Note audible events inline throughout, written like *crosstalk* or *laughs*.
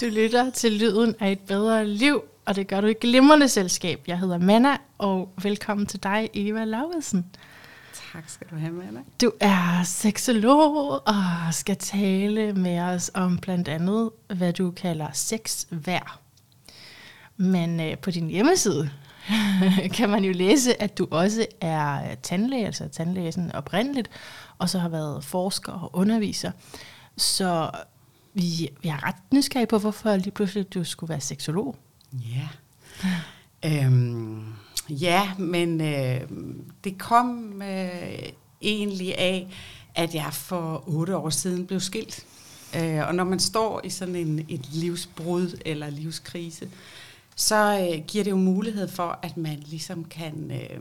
Du lytter til Lyden af et bedre liv, og det gør du i glimrende selskab. Jeg hedder Manna, og velkommen til dig, Eva Lauritsen. Tak skal du have, Manna. Du er seksolog og skal tale med os om blandt andet, hvad du kalder sexvær. Men øh, på din hjemmeside *laughs* kan man jo læse, at du også er tandlæge, altså tandlægen oprindeligt, og så har været forsker og underviser. Så vi, vi er ret nysgerrige på, hvorfor lige pludselig du skulle være seksolog. Ja. Øhm, ja, men øh, det kom øh, egentlig af, at jeg for otte år siden blev skilt. Øh, og når man står i sådan en, et livsbrud eller livskrise, så øh, giver det jo mulighed for, at man ligesom kan øh,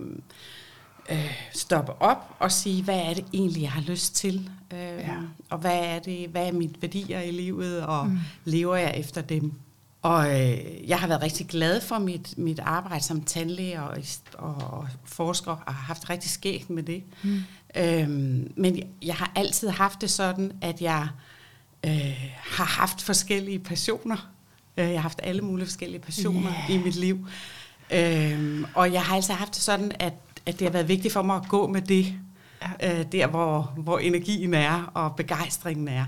øh, stoppe op og sige, hvad er det egentlig, jeg har lyst til? Øh, ja. Og hvad er det, hvad er mine værdier i livet, og mm. lever jeg efter dem? Og øh, jeg har været rigtig glad for mit, mit arbejde som tandlæge og, og, og forsker, og har haft rigtig skægt med det. Mm. Øhm, men jeg, jeg har altid haft det sådan, at jeg øh, har haft forskellige passioner. Øh, jeg har haft alle mulige forskellige passioner yeah. i mit liv. Øhm, og jeg har altid haft det sådan, at, at det har været vigtigt for mig at gå med det, ja. øh, der hvor, hvor energien er og begejstringen er.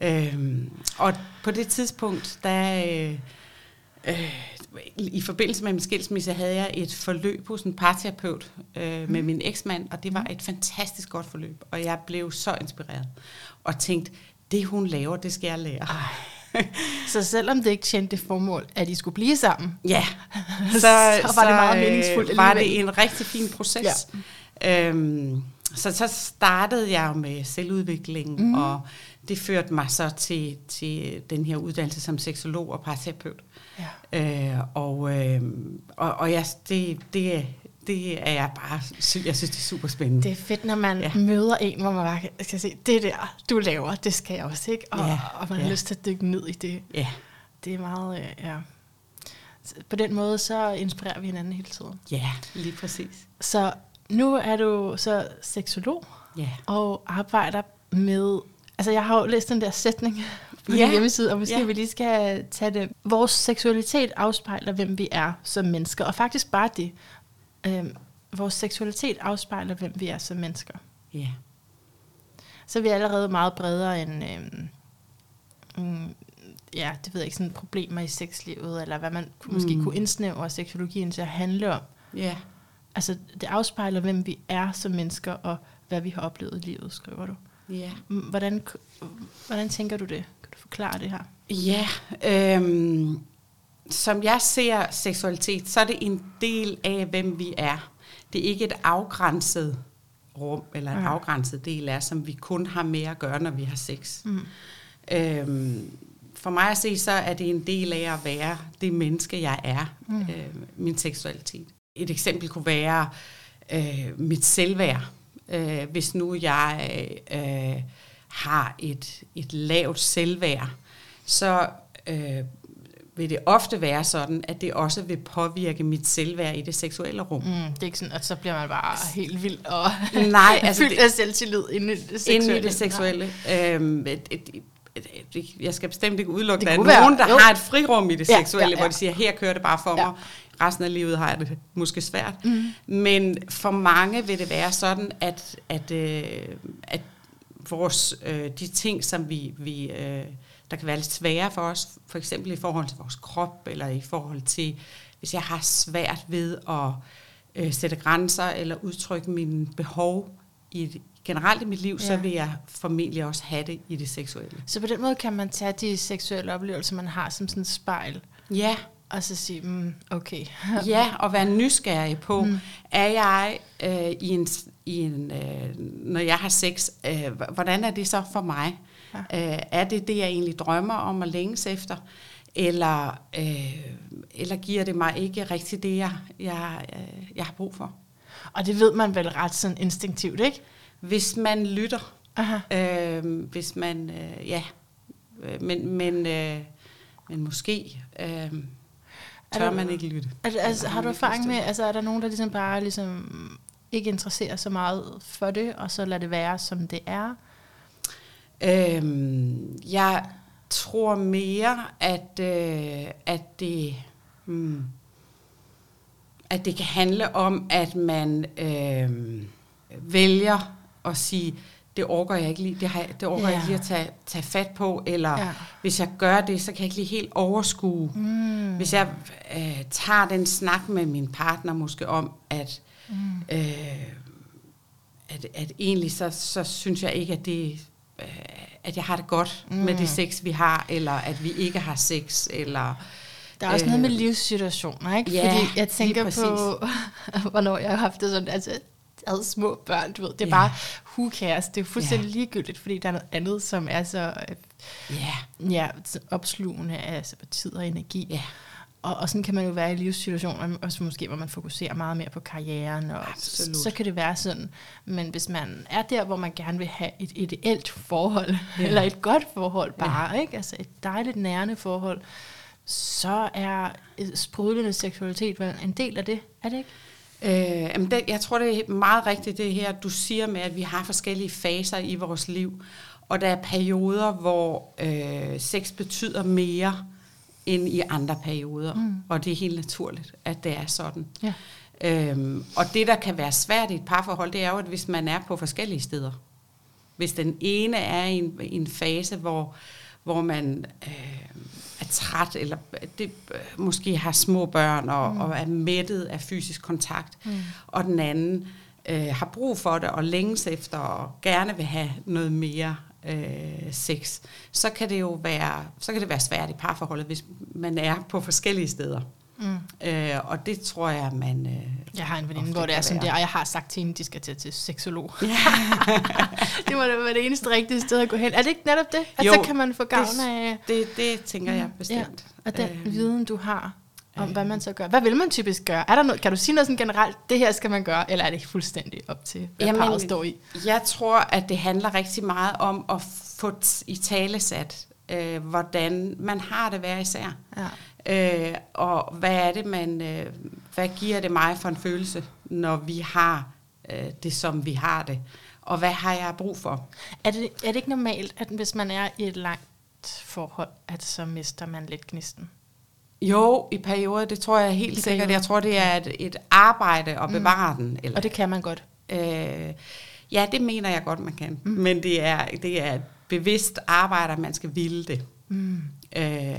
Øhm, og på det tidspunkt, der... Øh, øh, i forbindelse med min skilsmisse havde jeg et forløb hos en parterapeut øh, med mm. min eksmand, og det var et fantastisk godt forløb, og jeg blev så inspireret og tænkte, det hun laver, det skal jeg lære. *laughs* så selvom det ikke tjente det formål, at I skulle blive sammen, ja, *laughs* så, så var så, det meget meningsfuldt. Øh, var det en rigtig fin proces. Ja. Øhm, så så startede jeg med selvudvikling, mm. og det førte mig så til, til den her uddannelse som seksolog og parterapeut. Ja. Øh, og, øh, og, og jeg, det, det, det er jeg bare, jeg synes det er super spændende. Det er fedt, når man ja. møder en, hvor man bare kan se, det der, du laver, det skal jeg også, ikke? Og, ja. og man har ja. lyst til at dykke ned i det. Ja. Det er meget, øh, ja. På den måde, så inspirerer vi hinanden hele tiden. Ja, lige præcis. Så nu er du så seksolog, ja. og arbejder med Altså, jeg har jo læst den der sætning på ja. din hjemmeside, og måske ja. vi lige skal tage det. Vores seksualitet afspejler, hvem vi er som mennesker, og faktisk bare det. Øhm, vores seksualitet afspejler, hvem vi er som mennesker. Ja. Så er vi allerede meget bredere end, øhm, mm, ja, det ved jeg ikke, sådan problemer i sexlivet, eller hvad man mm. måske kunne indsnævre seksologien til at handle om. Ja. Altså, det afspejler, hvem vi er som mennesker, og hvad vi har oplevet i livet, skriver du. Ja. Hvordan, hvordan tænker du det? Kan du forklare det her? Ja, øhm, som jeg ser seksualitet, så er det en del af, hvem vi er. Det er ikke et afgrænset rum, eller en ja. afgrænset del af, som vi kun har med at gøre, når vi har sex. Mm. Øhm, for mig at se, så er det en del af at være det menneske, jeg er. Mm. Øh, min seksualitet. Et eksempel kunne være øh, mit selvværd. Øh, hvis nu jeg øh, har et, et lavt selvværd, så øh, vil det ofte være sådan, at det også vil påvirke mit selvværd i det seksuelle rum. Mm, det er ikke sådan, at så bliver man bare helt vild og *laughs* Nej, *laughs* altså fyldt af selvtillid inde i det seksuelle. Inde i det seksuelle. Øhm, et, et, et, jeg skal bestemt ikke udelukke, at der er nogen, der jo. har et frirum i det ja, seksuelle, ja, ja. hvor de siger, her kører det bare for ja. mig resten af livet har jeg det måske svært. Mm. Men for mange vil det være sådan, at, at, øh, at vores, øh, de ting, som vi, vi øh, der kan være lidt svære for os, for eksempel i forhold til vores krop, eller i forhold til, hvis jeg har svært ved at øh, sætte grænser, eller udtrykke mine behov i generelt i mit liv, ja. så vil jeg formentlig også have det i det seksuelle. Så på den måde kan man tage de seksuelle oplevelser, man har, som sådan et spejl? Ja, og så sige, mm, okay. *laughs* ja, og være nysgerrig på, mm. er jeg øh, i en, i en øh, når jeg har sex, øh, hvordan er det så for mig? Ja. Øh, er det det, jeg egentlig drømmer om at længes efter? Eller, øh, eller giver det mig ikke rigtig det, jeg, jeg, øh, jeg har brug for? Og det ved man vel ret sådan instinktivt, ikke? Hvis man lytter. Aha. Øh, hvis man, øh, ja. Øh, men, men, øh, men måske... Øh, tør man ikke lytte. Er, altså, har du erfaring med, altså er der nogen, der ligesom bare ligesom ikke interesserer så meget for det, og så lader det være, som det er? Øhm, jeg tror mere, at, øh, at det... Hmm, at det kan handle om, at man øh, vælger at sige, det orker jeg ikke lige, det, har, det orker ja. jeg ikke lige at tage, tage fat på, eller ja. hvis jeg gør det, så kan jeg ikke lige helt overskue. Mm. Hvis jeg øh, tager den snak med min partner måske om, at, mm. øh, at, at egentlig så, så synes jeg ikke, at det øh, at jeg har det godt mm. med det sex, vi har, eller at vi ikke har sex, eller der er også øh, noget med øh, livssituationer, ikke? Ja, Fordi jeg tænker på, *laughs* hvornår jeg har haft det sådan, altså, havde små børn, du ved, det er ja. bare, who cares, det er fuldstændig ja. ligegyldigt, fordi der er noget andet, som er så, ja. ja, opslugende af altså, tid og energi. Ja. Og, og sådan kan man jo være i livssituationer, også måske, hvor man fokuserer meget mere på karrieren, og så, så kan det være sådan. Men hvis man er der, hvor man gerne vil have et ideelt forhold, ja. eller et godt forhold bare, ja. ikke? altså et dejligt nærende forhold, så er sprudlende seksualitet vel en del af det, er det ikke? Øh, jamen det, jeg tror, det er meget rigtigt det her, du siger med, at vi har forskellige faser i vores liv, og der er perioder, hvor øh, sex betyder mere end i andre perioder, mm. og det er helt naturligt, at det er sådan. Ja. Øhm, og det, der kan være svært i et parforhold, det er jo, at hvis man er på forskellige steder. Hvis den ene er i en, i en fase, hvor, hvor man øh, er træt, eller det, øh, måske har små børn, og, mm. og er mættet af fysisk kontakt, mm. og den anden øh, har brug for det, og længes efter, og gerne vil have noget mere øh, sex, så kan det jo være, så kan det være svært i parforholdet, hvis man er på forskellige steder. Mm. Øh, og det tror jeg, man... Øh, jeg har en veninde, hvor det er sådan der, og jeg har sagt til hende, de skal til, til seksolog. Ja. *laughs* det må da være det eneste rigtige sted at gå hen. Er det ikke netop det? At jo, så kan man få gavn af... Det, det tænker jeg bestemt. Ja. Og den øh, viden, du har om, hvad man så gør. Hvad vil man typisk gøre? Er der noget, kan du sige noget sådan generelt, det her skal man gøre, eller er det fuldstændig op til, hvad Jamen, parret står i? Jeg tror, at det handler rigtig meget om at få i tale sat, øh, hvordan man har det hver især. Ja. Øh, og hvad er det, man, øh, hvad giver det mig for en følelse, når vi har øh, det, som vi har det? Og hvad har jeg brug for? Er det, er det ikke normalt, at hvis man er i et langt forhold, at så mister man lidt gnisten? Jo, i perioder, det tror jeg helt I sikkert. Perioder. Jeg tror, det er et, et arbejde at mm. bevare mm. den. Eller, og det kan man godt? Øh, ja, det mener jeg godt, man kan. Mm. Men det er, det er et bevidst arbejde, at man skal ville det. Mm. Øh,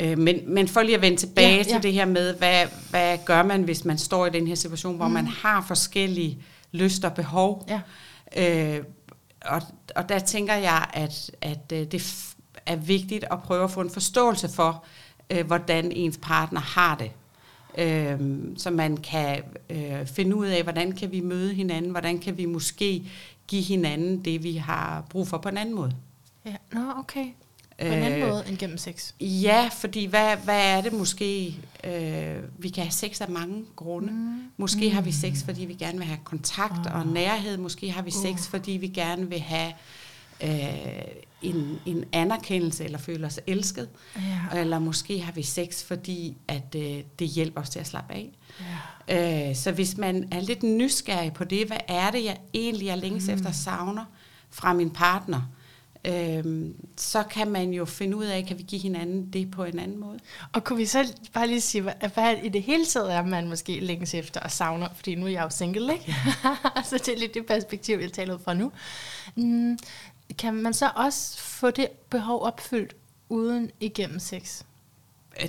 øh, men, men for lige at vende tilbage ja, til ja. det her med, hvad, hvad gør man, hvis man står i den her situation, hvor mm. man har forskellige lyster og behov. Ja. Øh, og, og der tænker jeg, at, at øh, det er vigtigt at prøve at få en forståelse for, øh, hvordan ens partner har det. Øh, så man kan øh, finde ud af, hvordan kan vi møde hinanden, hvordan kan vi måske give hinanden det, vi har brug for på en anden måde. Ja, nå okay. På en anden øh, måde end gennem sex? Ja, fordi hvad, hvad er det måske? Øh, vi kan have sex af mange grunde. Mm. Måske mm. har vi sex, fordi vi gerne vil have kontakt oh. og nærhed. Måske har vi sex, uh. fordi vi gerne vil have øh, en, en anerkendelse eller føler os elsket. Ja. Eller måske har vi sex, fordi at øh, det hjælper os til at slappe af. Ja. Øh, så hvis man er lidt nysgerrig på det, hvad er det, jeg egentlig er længes mm. efter savner fra min partner, øh, så kan man jo finde ud af, kan vi give hinanden det på en anden måde. Og kunne vi så bare lige sige, hvad, hvad i det hele taget er, man måske længes efter og savner, fordi nu er jeg jo single, ikke? *laughs* så det er lidt det perspektiv, jeg taler ud fra nu. Mm, kan man så også få det behov opfyldt uden igennem sex?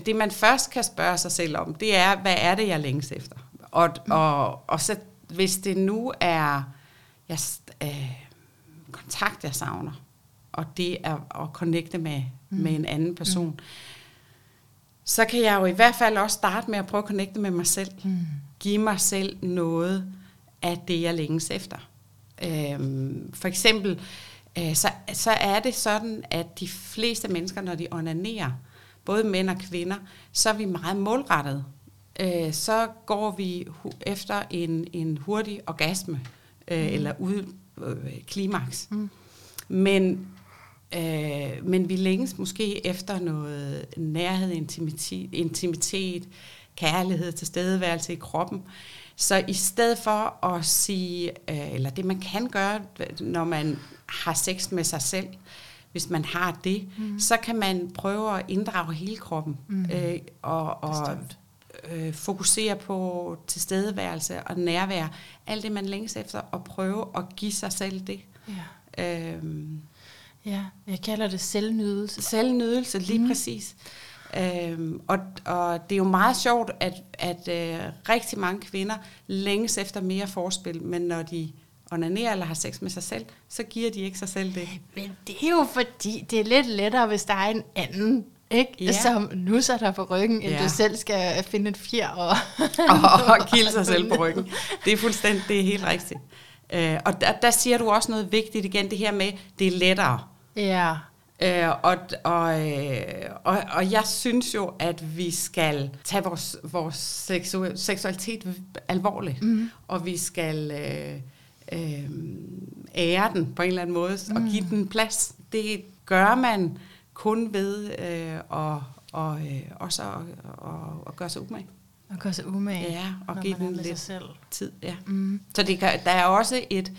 Det man først kan spørge sig selv om, det er, hvad er det, jeg længes efter? Og, mm. og, og så hvis det nu er jeg, øh, kontakt, jeg savner, og det er at connecte med, mm. med en anden person, mm. så kan jeg jo i hvert fald også starte med at prøve at connecte med mig selv. Mm. Give mig selv noget af det, jeg længes efter. Øhm, for eksempel, øh, så, så er det sådan, at de fleste mennesker, når de onanerer, både mænd og kvinder, så er vi meget målrettet. Øh, så går vi efter en, en hurtig orgasme, øh, mm. eller ud øh, klimaks. Mm. Men, øh, men vi længes måske efter noget nærhed, intimitet, intimitet kærlighed, tilstedeværelse i kroppen. Så i stedet for at sige, øh, eller det man kan gøre, når man har sex med sig selv, hvis man har det, mm. så kan man prøve at inddrage hele kroppen mm. øh, og, og øh, fokusere på tilstedeværelse og nærvær. Alt det, man længes efter, og prøve at give sig selv det. Ja. Øhm, ja, jeg kalder det selvnydelse. Selvnydelse, lige mm. præcis. Øhm, og, og det er jo meget sjovt, at, at øh, rigtig mange kvinder længes efter mere forspil, men når de onanerer eller har sex med sig selv, så giver de ikke sig selv det. Men det er jo fordi, det er lidt lettere, hvis der er en anden, ikke? Ja. som nusser dig på ryggen, end ja. du selv skal finde et fjer og... og, *laughs* *laughs* og kilde sig selv på ryggen. Det er fuldstændig, det er helt rigtigt. Øh, og der, der siger du også noget vigtigt igen, det her med, det er lettere. Ja. Øh, og, og, øh, og, og jeg synes jo, at vi skal tage vores, vores seksu- seksualitet alvorligt, mm. og vi skal øh, øh, ære den på en eller anden måde, mm. og give den plads. Det gør man kun ved øh, og, og, øh, også at og, og gøre sig umage. Og gøre sig umage, ja, og give den lidt selv. tid. Ja. Mm. Så det kan, der er også et,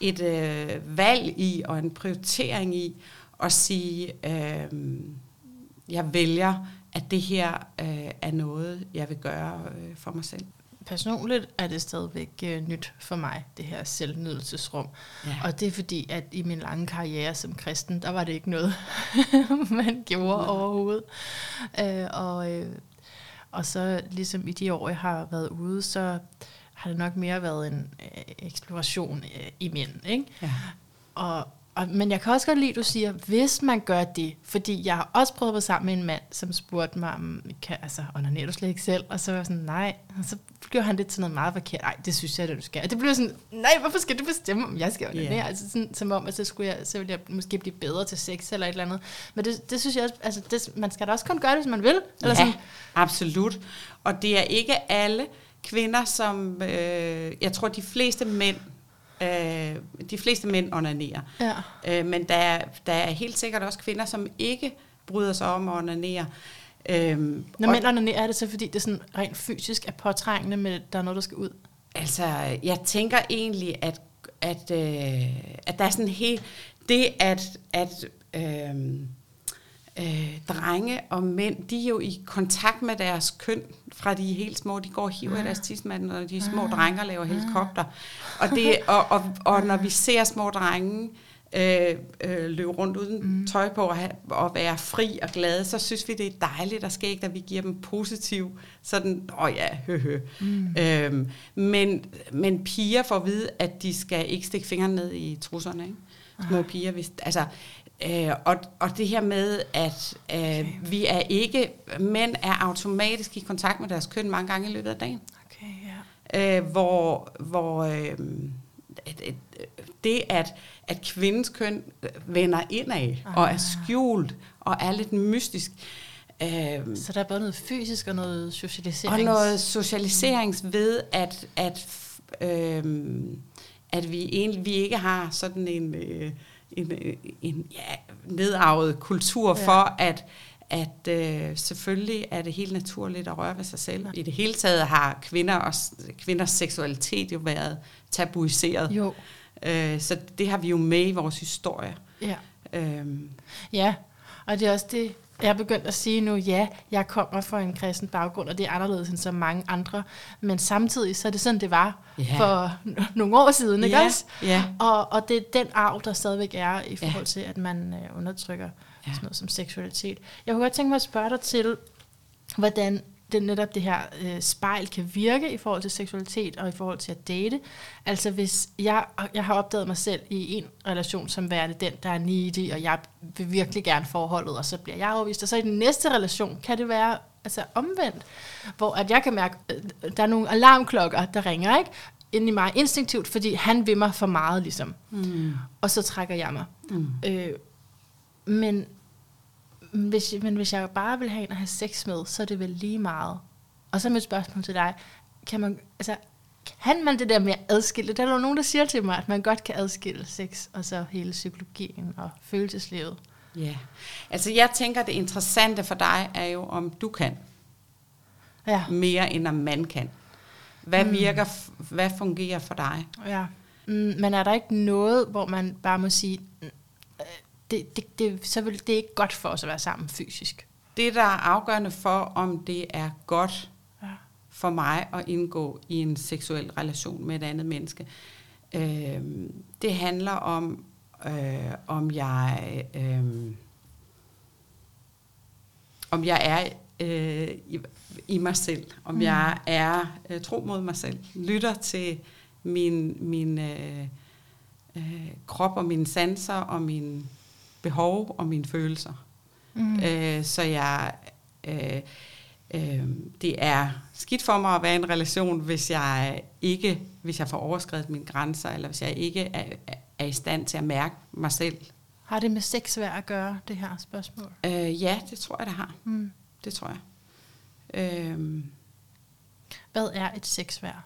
et øh, valg i, og en prioritering i, at sige, øh, jeg vælger, at det her øh, er noget, jeg vil gøre øh, for mig selv. Personligt er det stadigvæk øh, nyt for mig, det her selvnydelsesrum. Ja. Og det er fordi, at i min lange karriere som kristen, der var det ikke noget, *laughs* man gjorde ja. overhovedet. Øh, og, øh, og så ligesom i de år, jeg har været ude, så har det nok mere været en øh, eksploration øh, i mænd. Ikke? Ja. Og, og, men jeg kan også godt lide, at du siger, hvis man gør det, fordi jeg har også prøvet at være sammen med en mand, som spurgte mig, om kan, altså, onanerer du slet ikke selv? Og så var jeg sådan, nej. Og så gjorde han det til noget meget forkert. Nej, det synes jeg, at du skal. Og det blev sådan, nej, hvorfor skal du bestemme, om jeg skal onanere? Yeah. Altså sådan, som om, at så, skulle jeg, så ville jeg måske blive bedre til sex eller et eller andet. Men det, det synes jeg også, altså det, man skal da også kun gøre det, hvis man vil. Eller ja, sådan. absolut. Og det er ikke alle kvinder, som, øh, jeg tror, de fleste mænd, Øh, de fleste mænd onanerer. Ja. Øh, men der er, der er helt sikkert også kvinder, som ikke bryder sig om at onanere. Øhm, Når mænd onanerer, er det så fordi, det er sådan rent fysisk er påtrængende, med der er noget, der skal ud? Altså, jeg tænker egentlig, at, at, øh, at der er sådan helt... Det, at, at øh, øh, drenge og mænd, de er jo i kontakt med deres køn, fra de er helt små. De går og hiver ja. deres tidsmand, og de små ah. drenge laver helikopter. Og, det, og, og, og når vi ser små drenge øh, øh, løbe rundt uden mm. tøj på og, have, og være fri og glade, så synes vi, det er dejligt og skægt, at vi giver dem positiv, sådan, åh oh ja, hø, hø. Mm. Øhm, men, men piger får at vide, at de skal ikke stikke fingrene ned i trusserne, ikke? Små ah. piger, hvis, altså, Øh, og, og det her med, at øh, okay. vi er ikke, mænd er automatisk i kontakt med deres køn mange gange i løbet af dagen. Okay, ja. øh, hvor hvor øh, et, et, det, at, at kvindens køn vender indad ah. og er skjult og er lidt mystisk. Øh, Så der er både noget fysisk og noget socialisering. Og noget socialiserings ved, at, at, øh, at vi, egentlig, vi ikke har sådan en... Øh, en, en ja, nedarvet kultur ja. for, at, at øh, selvfølgelig er det helt naturligt at røre ved sig selv. I det hele taget har kvinder og, kvinders seksualitet jo været tabuiseret. Jo. Øh, så det har vi jo med i vores historie. Ja. Øhm. Ja, og det er også det, jeg er begyndt at sige nu, ja, jeg kommer fra en kristen baggrund, og det er anderledes end så mange andre, men samtidig så er det sådan, det var yeah. for *laughs* nogle år siden, ikke yeah. også? Yeah. Og, og det er den arv, der stadigvæk er i forhold yeah. til, at man øh, undertrykker yeah. sådan noget som seksualitet. Jeg kunne godt tænke mig at spørge dig til, hvordan det netop det her øh, spejl kan virke i forhold til seksualitet og i forhold til at date. Altså hvis jeg, jeg har opdaget mig selv i en relation som værende den, der er needy, og jeg vil virkelig gerne forholdet, og så bliver jeg overvist. Og så i den næste relation kan det være altså omvendt, hvor at jeg kan mærke, øh, der er nogle alarmklokker, der ringer, ikke? ind i mig instinktivt, fordi han vil mig for meget, ligesom. Mm. Og så trækker jeg mig. Mm. Øh, men hvis, men hvis jeg bare vil have en at have sex med, så er det vel lige meget. Og så er mit spørgsmål til dig, kan man, altså, kan man det der med at adskille? Der er jo nogen, der siger til mig, at man godt kan adskille sex, og så hele psykologien og følelseslivet. Ja, altså jeg tænker, det interessante for dig er jo, om du kan. Ja. Mere end om man kan. Hvad mm. virker, hvad fungerer for dig? Ja, mm, men er der ikke noget, hvor man bare må sige, det, det, det, så vil det ikke godt for os at være sammen fysisk. Det, der er afgørende for, om det er godt ja. for mig at indgå i en seksuel relation med et andet menneske, øh, det handler om, øh, om jeg... Øh, om jeg er øh, i, i mig selv, om mm. jeg er øh, tro mod mig selv, lytter til min, min øh, øh, krop og mine sanser og mine behov og mine følelser. Mm. Øh, så jeg, øh, øh, det er skidt for mig at være i en relation, hvis jeg ikke, hvis jeg får overskrevet mine grænser, eller hvis jeg ikke er, er i stand til at mærke mig selv. Har det med sex værd at gøre, det her spørgsmål? Øh, ja, det tror jeg, det har. Mm. Det tror jeg. Øh, Hvad er et sexværd?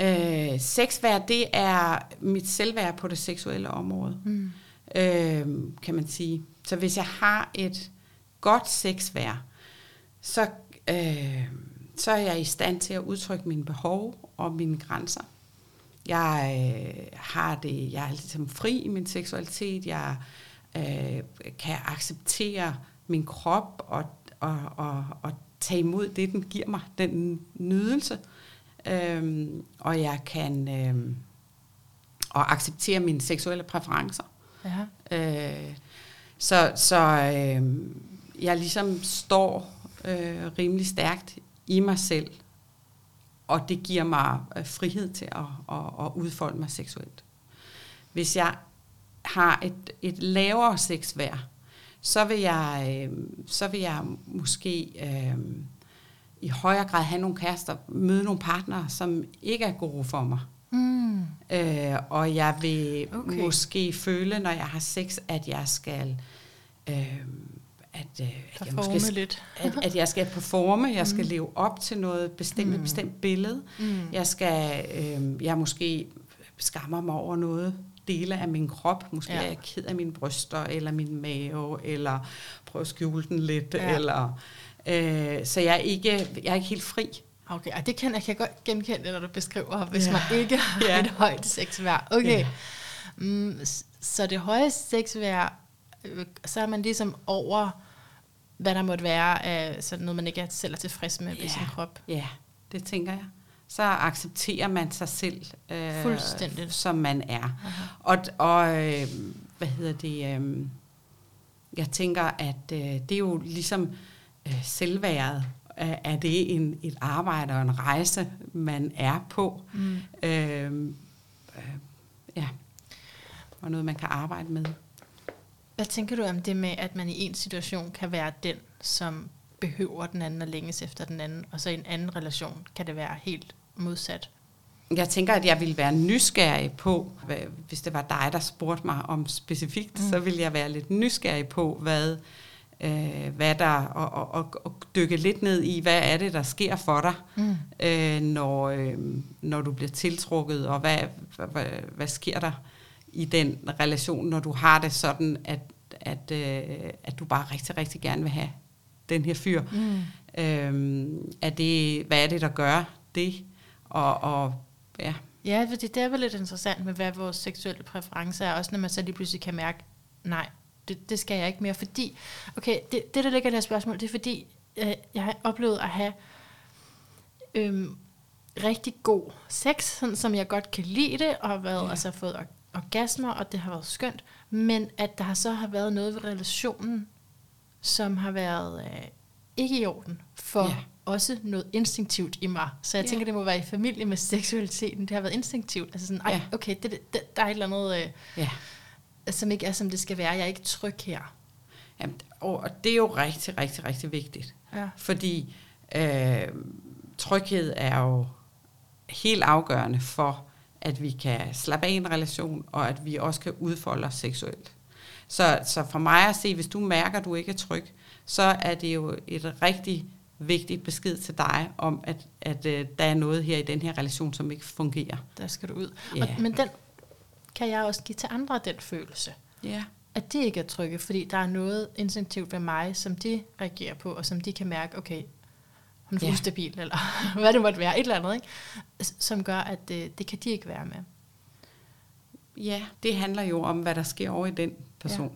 Øh, sexværd, det er mit selvværd på det seksuelle område, mm øh, kan man sige. Så hvis jeg har et godt sexvær, så, øh, så er jeg i stand til at udtrykke mine behov og mine grænser. Jeg øh, har det, jeg er ligesom fri i min seksualitet, jeg øh, kan acceptere min krop og, og, og, og tage imod det, den giver mig, den nydelse. Øhm, og jeg kan øh, og acceptere mine seksuelle præferencer. Ja. Øh, så så øh, jeg ligesom står øh, rimelig stærkt i mig selv, og det giver mig øh, frihed til at, at, at udfolde mig seksuelt. Hvis jeg har et, et lavere sexværd, så vil jeg, øh, så vil jeg måske øh, i højere grad have nogle kærester, møde nogle partnere, som ikke er gode for mig. Mm. Øh, og jeg vil okay. måske føle, når jeg har sex, at jeg skal... Øh, at, øh, at, jeg måske, lidt. at, at jeg skal performe, jeg skal mm. leve op til noget bestemt, mm. bestemt billede. Mm. Jeg skal, øh, jeg måske skammer mig over noget, dele af min krop. Måske ja. er jeg ked af mine bryster, eller min mave, eller prøve at skjule den lidt, ja. eller Øh, så jeg er, ikke, jeg er ikke helt fri. Okay, og det kan jeg kan godt genkende, når du beskriver, hvis ja. man ikke har ja. et højt sexværd. Okay, ja. mm, så det høje sexværd, øh, så er man ligesom over, hvad der måtte være af sådan noget, man ikke er selv er tilfreds med ja. ved sin krop. Ja, det tænker jeg. Så accepterer man sig selv, øh, Fuldstændigt. som man er. Aha. Og, og øh, hvad hedder det, øh, jeg tænker, at øh, det er jo ligesom øh, selvværet, er det en, et arbejde og en rejse, man er på. Mm. Øh, øh, ja, og noget, man kan arbejde med. Hvad tænker du om det med, at man i en situation kan være den, som behøver den anden og længes efter den anden, og så i en anden relation kan det være helt modsat? Jeg tænker, at jeg ville være nysgerrig på, hvis det var dig, der spurgte mig om specifikt, mm. så ville jeg være lidt nysgerrig på, hvad øh, hvad der, og, og, og dykke lidt ned i, hvad er det, der sker for dig, mm. øh, når, øh, når du bliver tiltrukket, og hvad, hvad, hvad sker der i den relation, når du har det sådan, at, at, øh, at du bare rigtig, rigtig gerne vil have den her fyr. Mm. Øh, er det, hvad er det, der gør det? Og, og ja. Ja, fordi det er vel lidt interessant med, hvad vores seksuelle præferencer er, også når man så lige pludselig kan mærke, nej, det, det skal jeg ikke mere, fordi, okay, det, det der ligger i det her spørgsmål, det er fordi, øh, jeg har oplevet at have øh, rigtig god sex, sådan som jeg godt kan lide det, og har været, ja. altså fået orgasmer, og det har været skønt, men at der så har været noget ved relationen, som har været øh, ikke i orden, for ja. også noget instinktivt i mig. Så jeg ja. tænker, det må være i familie med seksualiteten. Det har været instinktivt. Altså sådan, ej, ja. okay, det, det, der er et eller andet... Øh, ja som ikke er, som det skal være. Jeg er ikke tryg her. Jamen, og det er jo rigtig, rigtig, rigtig vigtigt. Ja. Fordi øh, tryghed er jo helt afgørende for, at vi kan slappe af i en relation, og at vi også kan udfolde os seksuelt. Så, så for mig at se, hvis du mærker, at du ikke er tryg, så er det jo et rigtig vigtigt besked til dig om, at, at uh, der er noget her i den her relation, som ikke fungerer. Der skal du ud. Ja. Og, men den kan jeg også give til andre den følelse. Ja. At de ikke er trygge, fordi der er noget instinktivt ved mig, som de reagerer på, og som de kan mærke, okay, hun er ja. ustabil, eller *laughs* hvad det måtte være, et eller andet, ikke? som gør, at det, øh, det kan de ikke være med. Ja, det handler jo om, hvad der sker over i den person.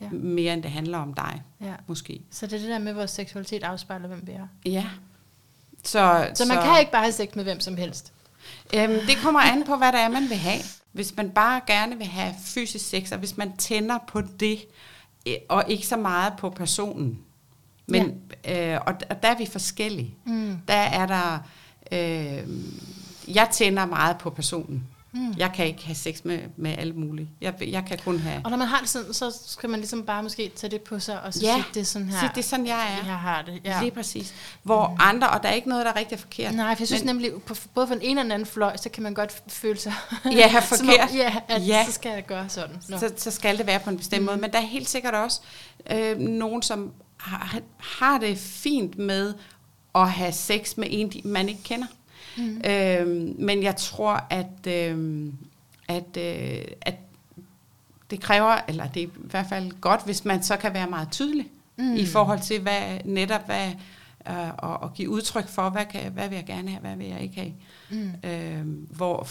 ja. mere end det handler om dig, ja. måske. Så det er det der med, at vores seksualitet afspejler, hvem vi er. Ja. Så, så man så, kan ikke bare have sex med hvem som helst? Øhm, det kommer an på, hvad det er, man vil have. Hvis man bare gerne vil have fysisk sex, og hvis man tænder på det, øh, og ikke så meget på personen. Men, ja. øh, og, og der er vi forskellige. Mm. Der er der... Øh, jeg tænder meget på personen. Mm. Jeg kan ikke have sex med, med alle mulige. Jeg, jeg kan kun have... Og når man har det sådan, så skal man ligesom bare måske tage det på sig, og så ja. sige, det er sådan her. Sige, det er sådan, jeg er. Jeg har det, ja. Lige præcis. Hvor mm. andre, og der er ikke noget, der er rigtig forkert. Nej, for jeg synes men, nemlig, på, både for den ene og den anden fløj, så kan man godt føle sig... Ja, *laughs* forkert. Som, ja, at ja, så skal jeg gøre sådan. Så, så skal det være på en bestemt mm. måde. Men der er helt sikkert også øh, nogen, som har, har det fint med at have sex med en, man ikke kender. Mm. Øhm, men jeg tror, at, øh, at, øh, at det kræver, eller det er i hvert fald godt, hvis man så kan være meget tydelig mm. i forhold til, hvad netop hvad, øh, og, og give udtryk for, hvad, kan, hvad vil jeg gerne have, hvad vil jeg ikke have. Mm. Øhm, hvor,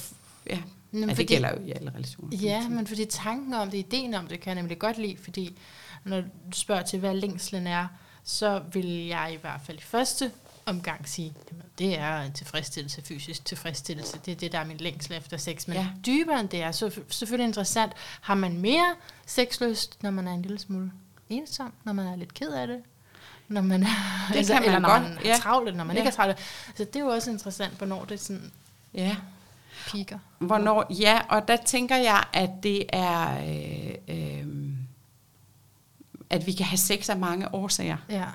ja, men ja, det gælder jo i alle relationer. Ja, men fordi tanken om det, ideen om det, kan jeg nemlig godt lide, fordi når du spørger til, hvad længslen er, så vil jeg i hvert fald i første omgang sige, jamen, det er en tilfredsstillelse, fysisk tilfredsstillelse. Det er det, der er min længsel efter sex. Men ja. dybere end det er så selvfølgelig interessant. Har man mere sexlyst, når man er en lille smule ensom, når man er lidt ked af det? Når man er, det altså, kan man eller når man er travlt, når man ja. ikke er travlt. Så det er jo også interessant, hvornår det sådan ja. piker. Hvornår, ja, og der tænker jeg, at det er... Øh, øh, at vi kan have sex af mange årsager. Ja.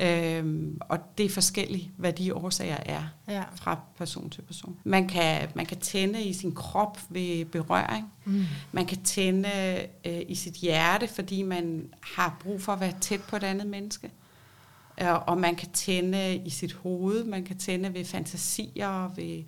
Øhm, og det er forskelligt, hvad de årsager er ja. fra person til person. Man kan, man kan tænde i sin krop ved berøring. Mm. Man kan tænde øh, i sit hjerte, fordi man har brug for at være tæt på et andet menneske. Øh, og man kan tænde i sit hoved. Man kan tænde ved fantasier, ved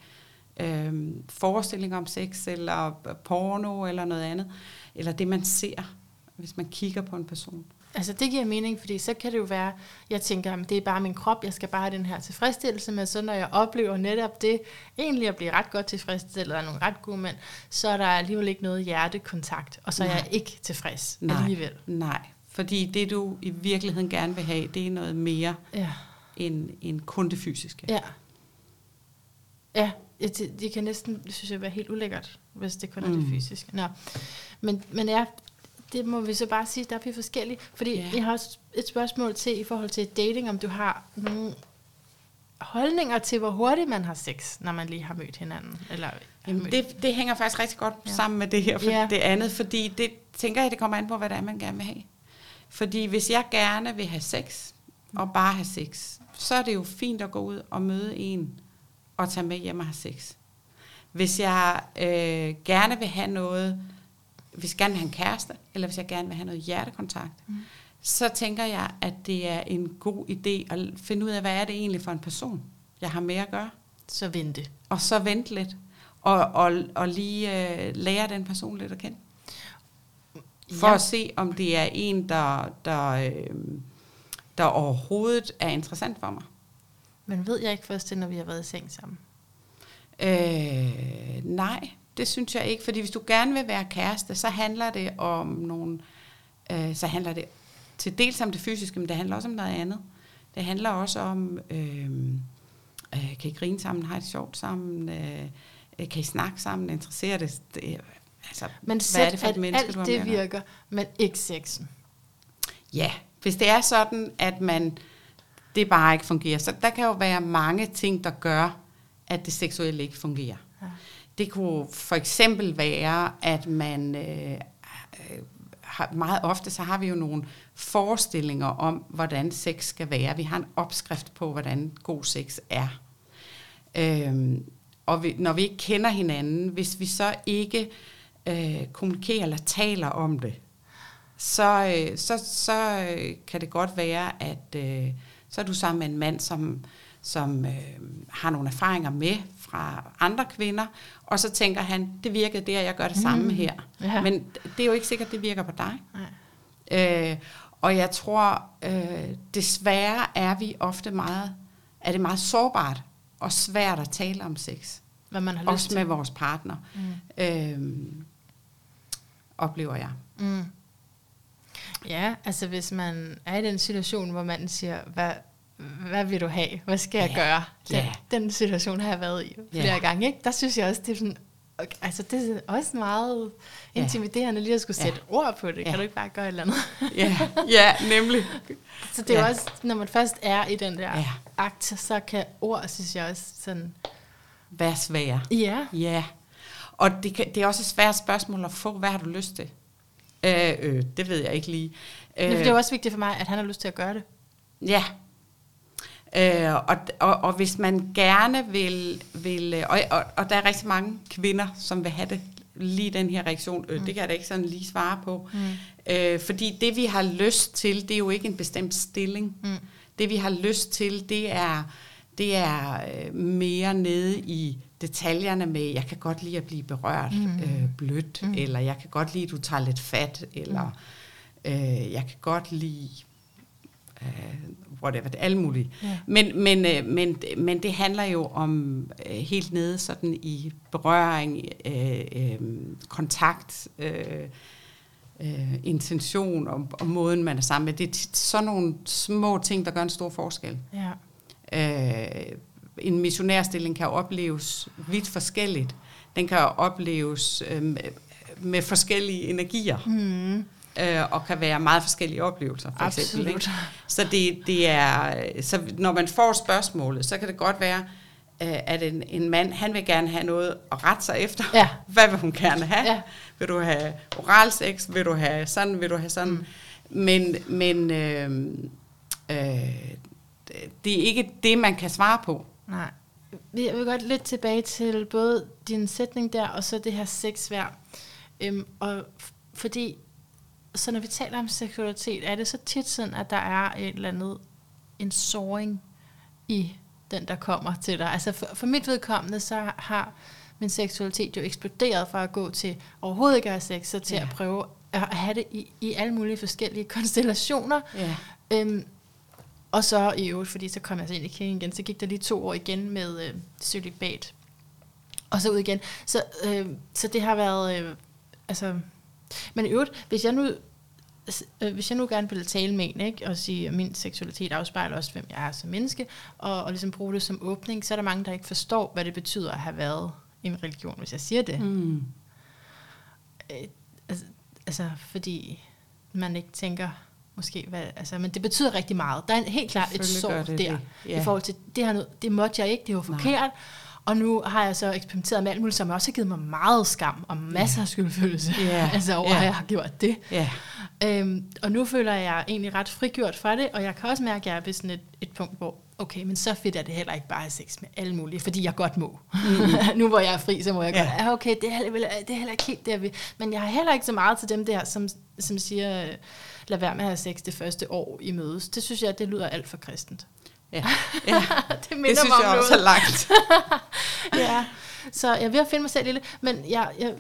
øh, forestillinger om sex, eller porno, eller noget andet. Eller det, man ser, hvis man kigger på en person. Altså det giver mening, fordi så kan det jo være, jeg tænker, at det er bare min krop, jeg skal bare have den her tilfredsstillelse, men så når jeg oplever netop det, egentlig at blive ret godt tilfredsstillet af nogle ret gode mænd, så er der alligevel ikke noget hjertekontakt, og så er Nej. jeg ikke tilfreds Nej. alligevel. Nej, fordi det du i virkeligheden gerne vil have, det er noget mere ja. end, end kun det fysiske. Ja. Ja, det, det kan næsten, synes jeg, være helt ulækkert, hvis det kun er mm. det fysiske. Nå. Men, men ja, det må vi så bare sige, der er vi forskellige. Fordi ja. jeg har et spørgsmål til i forhold til dating, om du har nogle holdninger til, hvor hurtigt man har sex, når man lige har mødt hinanden. Eller Jamen, mødt. Det, det hænger faktisk rigtig godt ja. sammen med det her, for ja. det andet, fordi det tænker jeg, det kommer an på, hvad det er, man gerne vil have. Fordi hvis jeg gerne vil have sex, og bare have sex, så er det jo fint at gå ud og møde en, og tage med hjem og have sex. Hvis jeg øh, gerne vil have noget, hvis jeg gerne vil have en kæreste, eller hvis jeg gerne vil have noget hjertekontakt, mm. så tænker jeg, at det er en god idé at finde ud af, hvad er det egentlig for en person, jeg har med at gøre. Så vente. Og så vente lidt. Og, og, og lige øh, lære den person lidt at kende. For ja. at se, om det er en, der, der, øh, der overhovedet er interessant for mig. Men ved jeg ikke først, når vi har været i seng sammen? Øh, nej, det synes jeg ikke, fordi hvis du gerne vil være kæreste, så handler det om nogle, øh, så handler det til dels om det fysiske, men det handler også om noget andet. Det handler også om, øh, øh, kan I grine sammen, har I det sjovt sammen, øh, kan I snakke sammen, interesserer det, det altså, men hvad er det for et menneske, alt du har det med virker, men ikke sexen. Ja, hvis det er sådan, at man, det bare ikke fungerer, så der kan jo være mange ting, der gør, at det seksuelle ikke fungerer. Ja. Det kunne for eksempel være, at man øh, øh, har, meget ofte så har vi jo nogle forestillinger om, hvordan sex skal være. Vi har en opskrift på, hvordan god sex er. Øhm, og vi, når vi ikke kender hinanden, hvis vi så ikke øh, kommunikerer eller taler om det, så, øh, så, så øh, kan det godt være, at øh, så er du sammen med en mand, som, som øh, har nogle erfaringer med fra andre kvinder, og så tænker han, det virkede der, jeg gør det samme mm. her. Ja. Men det er jo ikke sikkert, det virker på dig. Nej. Øh, og jeg tror, øh, desværre er vi ofte meget, er det meget sårbart og svært at tale om sex. Hvad man har lyst Også til. med vores partner. Mm. Øh, oplever jeg. Mm. Ja, altså hvis man er i den situation, hvor man siger, hvad, hvad vil du have? Hvad skal jeg ja. gøre? Den, ja. den situation har jeg været i flere ja. gange. Ikke? Der synes jeg også, det er sådan, okay, altså det er også meget intimiderende lige at skulle sætte ja. ord på det. Ja. Kan du ikke bare gøre et eller andet? ja. ja, nemlig. *laughs* Så det er ja. også, når man først er i den der ja. akt, så kan ord, synes jeg også sådan... Være svære. Ja. Ja. Og det, kan, det er også et svært spørgsmål at få, hvad har du lyst til? Øh, øh, det ved jeg ikke lige. Øh, det er også vigtigt for mig, at han har lyst til at gøre det. Ja. Øh, og, og, og hvis man gerne vil, vil og, og, og der er rigtig mange kvinder, som vil have det lige den her reaktion, øh, mm. det kan jeg da ikke sådan lige svare på. Mm. Øh, fordi det vi har lyst til, det er jo ikke en bestemt stilling. Mm. Det vi har lyst til, det er, det er øh, mere nede i detaljerne med, jeg kan godt lide at blive berørt mm. øh, blødt, mm. eller jeg kan godt lide, at du tager lidt fat, eller mm. øh, jeg kan godt lide øh, whatever, det alle mulige. Ja. Men, men, øh, men, men det handler jo om øh, helt nede sådan i berøring, øh, øh, kontakt, øh, øh, intention og, og måden, man er sammen med. Det er sådan nogle små ting, der gør en stor forskel. Ja. Øh, en missionærstilling kan opleves vidt forskelligt. Den kan opleves øh, med forskellige energier. Mm. Øh, og kan være meget forskellige oplevelser, for Absolut. eksempel. Ikke? Så, det, det er, så når man får spørgsmålet, så kan det godt være, øh, at en, en mand, han vil gerne have noget at rette sig efter. Ja. *laughs* Hvad vil hun gerne have? Ja. Vil du have oralsex? Vil du have sådan? Vil du have sådan? Mm. Men, men øh, øh, det er ikke det, man kan svare på. Nej. Jeg vil godt lidt tilbage til både din sætning der, og så det her sexvær. Øhm, og fordi, så når vi taler om seksualitet, er det så tit sådan, at der er et eller andet, en såring i den, der kommer til dig. Altså for, for mit vedkommende, så har min seksualitet jo eksploderet fra at gå til overhovedet ikke at have sex, så til ja. at prøve at have det i, i alle mulige forskellige *laughs* konstellationer. Ja. Øhm, og så i øvrigt, fordi så kom jeg så ind i kirken igen, så gik der lige to år igen med øh, celibat. Og så ud igen. Så, øh, så det har været, øh, altså... Men i øvrigt, hvis jeg nu øh, hvis jeg nu gerne vil tale med en, ikke, og sige, at min seksualitet afspejler også, hvem jeg er som menneske, og, og ligesom bruge det som åbning, så er der mange, der ikke forstår, hvad det betyder at have været i en religion, hvis jeg siger det. Mm. Øh, altså, altså, fordi man ikke tænker, måske, hvad, altså, men det betyder rigtig meget. Der er helt klart et sår der, det. Ja. i forhold til, det, her, det måtte jeg ikke, det var forkert, Nej. Og nu har jeg så eksperimenteret med alt muligt, som også har givet mig meget skam, og masser af skyldfølelse, yeah. *laughs* altså over, yeah. at jeg har gjort det. Yeah. Øhm, og nu føler jeg egentlig ret frigjort fra det, og jeg kan også mærke, at jeg er ved sådan et, et punkt, hvor okay, men så fedt er det heller ikke bare at sex med alle mulige, fordi jeg godt må. Mm. *laughs* nu hvor jeg er fri, så må jeg yeah. godt. Ja, okay, det er, heller, det er heller ikke helt det, Men jeg har heller ikke så meget til dem der, som, som siger, lad være med at have sex det første år i mødes. Det synes jeg, det lyder alt for kristent. Ja, ja. *laughs* det, minder det synes mig jeg også er langt. *laughs* ja, så jeg vil finde mig selv lille, men jeg, jeg,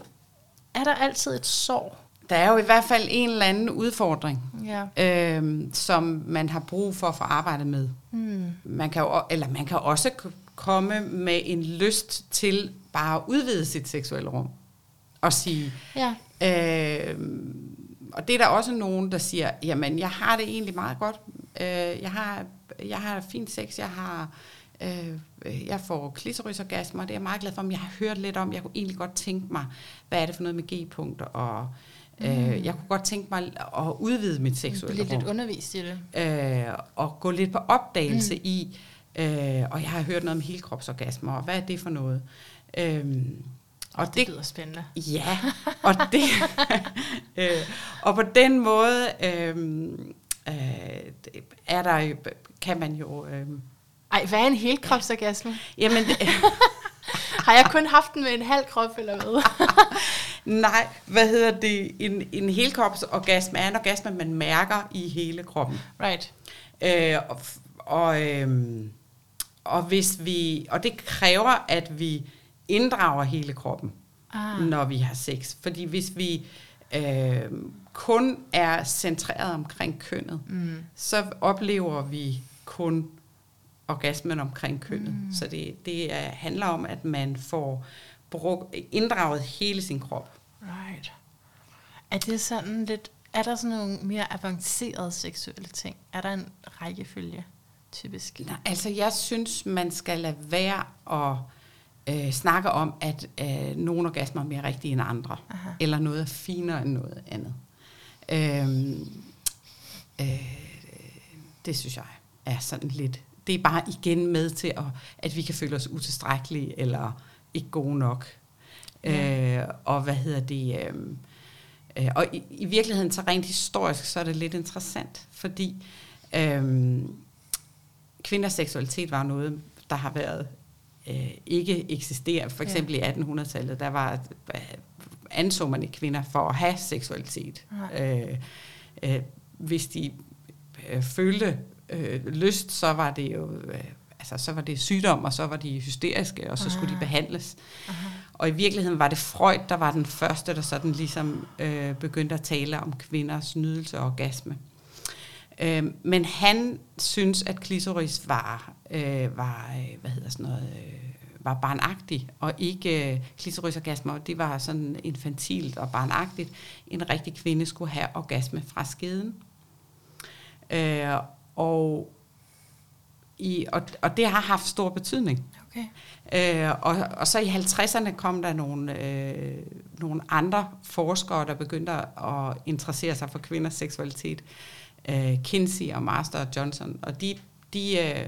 er der altid et sår? Der er jo i hvert fald en eller anden udfordring, ja. øhm, som man har brug for at få arbejdet med. Hmm. Man kan jo, eller man kan også komme med en lyst til bare at udvide sit seksuelle rum. Og sige, ja. øh, og det er der også nogen, der siger, jamen, jeg har det egentlig meget godt. Øh, jeg, har, jeg har fint sex, jeg har... Øh, jeg får klitorisorgasmer, det er jeg meget glad for, men jeg har hørt lidt om, jeg kunne egentlig godt tænke mig, hvad er det for noget med G-punkter, og øh, mm. jeg kunne godt tænke mig at udvide mit seksuelle rum. lidt undervist i det. Øh, og gå lidt på opdagelse mm. i, øh, og jeg har hørt noget om helkropsorgasmer, og hvad er det for noget? Øh, og det, det lyder spændende. Ja, og, det, *laughs* øh, og på den måde øh, øh, er der, kan man jo... Øh, Ej, hvad er en helkropsorgasme? Ja. Jamen, det, *laughs* har jeg kun haft den med en halv krop, eller hvad? *laughs* Nej, hvad hedder det? En, en helkropsorgasme er en orgasme, man mærker i hele kroppen. Right. Øh, og, og, øh, og hvis vi, og det kræver, at vi inddrager hele kroppen, ah. når vi har sex. Fordi hvis vi øh, kun er centreret omkring kønnet, mm. så oplever vi kun orgasmen omkring kønnet. Mm. Så det, det er, handler om, at man får brugt, inddraget hele sin krop. Right. Er det sådan lidt er der sådan nogle mere avancerede seksuelle ting? Er der en rækkefølge, typisk? Nej, altså jeg synes, man skal lade være at øh, snakke om, at øh, nogle orgasmer er mere rigtige end andre. Aha. Eller noget er finere end noget andet. Øhm, øh, det synes jeg er sådan lidt... Det er bare igen med til, at, at vi kan føle os utilstrækkelige, eller ikke gode nok. Ja. Øh, og hvad hedder det... Øh, øh, og i, i virkeligheden, så rent historisk, så er det lidt interessant, fordi øh, kvinders seksualitet var noget, der har været øh, ikke eksisterer. For eksempel ja. i 1800-tallet, der var anså man ikke kvinder for at have seksualitet. Øh, øh, hvis de øh, følte øh, lyst, så var det jo øh, altså, så var det sygdom, og så var de hysteriske, og så skulle de behandles. Aha. Og i virkeligheden var det Freud, der var den første, der sådan ligesom øh, begyndte at tale om kvinders nydelse og orgasme. Øh, men han synes, at klitoris var, øh, var øh, hvad hedder sådan noget, øh, var barnagtig, og ikke øh, klitorisorgasmer, det var sådan infantilt og barnagtigt. En rigtig kvinde skulle have orgasme fra skeden. Øh, og, i, og, og det har haft stor betydning. Okay. Øh, og, og så i 50'erne kom der nogle, øh, nogle andre forskere, der begyndte at interessere sig for kvinders seksualitet. Øh, Kinsey og Master og Johnson. Og de, de øh,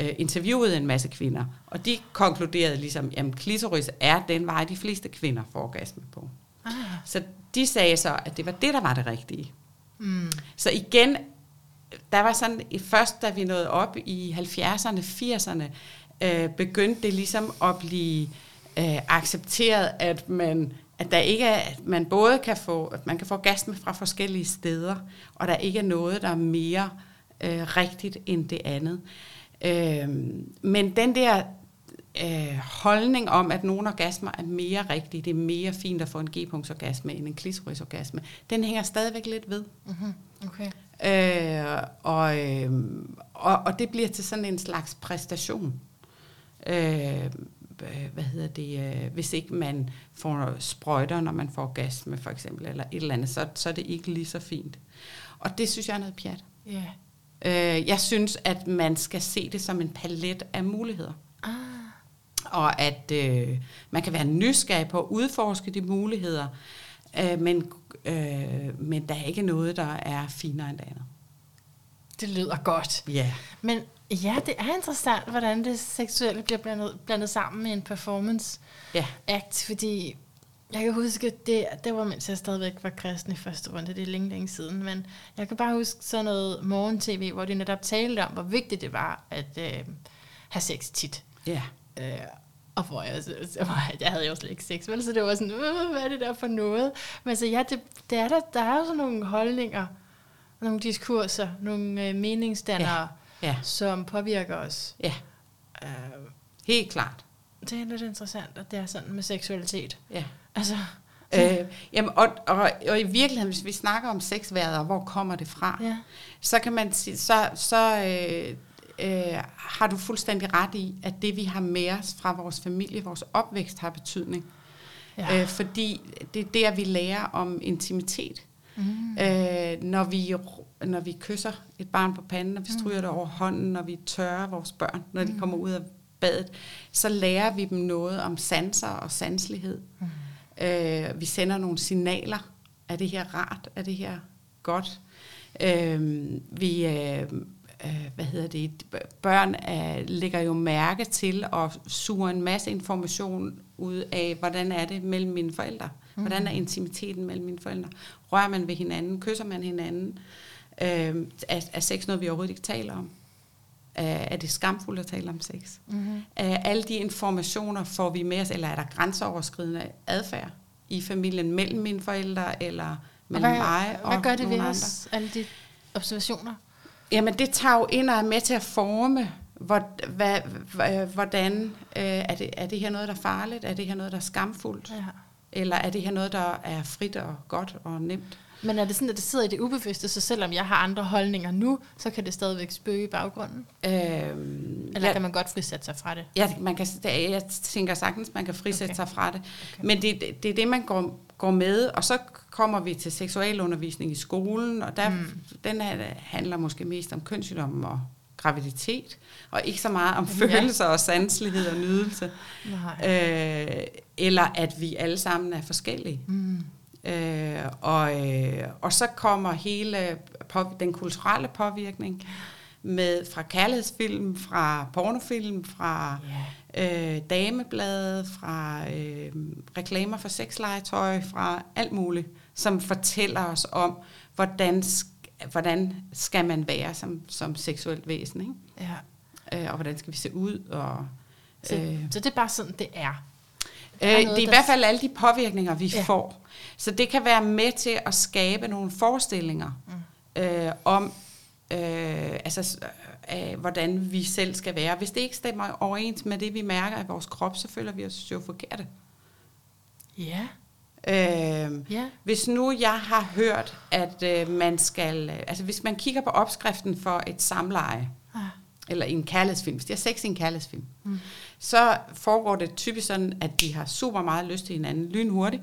øh, interviewede en masse kvinder, og de konkluderede ligesom, at klitoris er den vej, de fleste kvinder får orgasme på. Ah. Så de sagde så, at det var det, der var det rigtige. Mm. Så igen, der var sådan, først da vi nåede op i 70'erne, 80'erne, øh, begyndte det ligesom at blive øh, accepteret, at man at der ikke er, at man både kan få, at man kan få orgasme fra forskellige steder, og der ikke er noget, der er mere øh, rigtigt end det andet. Øh, men den der øh, holdning om, at nogle orgasmer er mere rigtige, det er mere fint at få en G-punktsorgasme end en klitorisorgasme, den hænger stadigvæk lidt ved. Mm-hmm. Okay. Øh, og, øh, og, og det bliver til sådan en slags præstation. Øh, hvad hedder det, øh, hvis ikke man får sprøjter, når man får orgasme for eksempel, eller et eller andet, så, så er det ikke lige så fint. Og det synes jeg er noget pjat. Yeah. Øh, jeg synes, at man skal se det som en palet af muligheder. Ah. Og at øh, man kan være nysgerrig på at udforske de muligheder, øh, men, øh, men der er ikke noget, der er finere end det andet. Det lyder godt. Ja. Yeah. Men ja, det er interessant, hvordan det seksuelle bliver blandet, blandet sammen med en performance yeah. act, fordi jeg kan huske, det, det var mens jeg stadigvæk var kristen i første runde, det er længe, længe siden, men jeg kan bare huske sådan noget morgen-tv, hvor de netop talte om, hvor vigtigt det var at øh, have sex tit. Ja. Yeah. Øh, og hvor jeg, *laughs* jeg havde jo slet ikke sex, vel, så det var sådan, øh, hvad er det der for noget? Men så ja, det, det er der, der er jo sådan nogle holdninger, nogle diskurser, nogle øh, meningsdannere, ja. Ja. som påvirker os. Ja, øh, helt klart. Det er lidt interessant, at det er sådan med seksualitet. Ja. Altså, Øh, jamen, og, og, og i virkeligheden, hvis vi snakker om sexværet, og hvor kommer det fra, ja. så kan man sige, så, så øh, øh, har du fuldstændig ret i, at det vi har med os fra vores familie, vores opvækst har betydning. Ja. Øh, fordi det er der, vi lærer om intimitet. Mm. Øh, når, vi, når vi kysser et barn på panden, når vi stryger mm. det over hånden, når vi tørrer vores børn, når mm. de kommer ud af badet, så lærer vi dem noget om sanser og sanslighed. Mm. Øh, vi sender nogle signaler. Er det her rart? Er det her godt? Øh, vi, øh, øh, hvad hedder det, børn øh, lægger jo mærke til at suge en masse information ud af, hvordan er det mellem mine forældre? Mm. Hvordan er intimiteten mellem mine forældre? Rører man ved hinanden? Kysser man hinanden? Øh, er, er sex noget, vi overhovedet ikke taler om? Er det skamfuldt at tale om sex? Mm-hmm. Alle de informationer får vi med os, eller er der grænseoverskridende adfærd i familien mellem mine forældre, eller mellem hvad, mig og Hvad gør det ved os, alle de observationer? Jamen, det tager jo ind og er med til at forme, hvor, hvad, hvordan øh, er, det, er det her noget, der er farligt? Er det her noget, der er skamfuldt? Ja. Eller er det her noget, der er frit og godt og nemt? Men er det sådan, at det sidder i det ubevidste, så selvom jeg har andre holdninger nu, så kan det stadigvæk spøge i baggrunden? Øhm, Eller ja, kan man godt frisætte sig fra det? Ja, man kan, jeg tænker sagtens, man kan frisætte okay. sig fra det. Okay. Men det, det er det, man går, går med, og så kommer vi til seksualundervisning i skolen, og der, mm. den her handler måske mest om kønssygdomme og graviditet, og ikke så meget om ja. følelser og sanselighed og nydelse. Nej. Øh, eller at vi alle sammen er forskellige. Mm. Øh, og, øh, og så kommer hele på, den kulturelle påvirkning med fra kærlighedsfilm, fra pornofilm, fra yeah. øh, dameblade, fra øh, reklamer for sexlegetøj, fra alt muligt, som fortæller os om, hvordan, hvordan skal man være som, som seksuelt væsen. Ikke? Ja. Øh, og hvordan skal vi se ud. Og, så, øh, så det er bare sådan, det er? Øh, det er i hvert fald alle de påvirkninger, vi ja. får. Så det kan være med til at skabe nogle forestillinger mm. øh, om, øh, altså, øh, hvordan vi selv skal være. Hvis det ikke stemmer overens med det, vi mærker i vores krop, så føler vi os jo forkerte. Ja. Øh, ja. Hvis nu jeg har hørt, at øh, man skal... Altså hvis man kigger på opskriften for et samleje, ah. eller en kærlighedsfilm, hvis de har sex i en kærlighedsfilm, mm. så foregår det typisk sådan, at de har super meget lyst til hinanden lynhurtigt,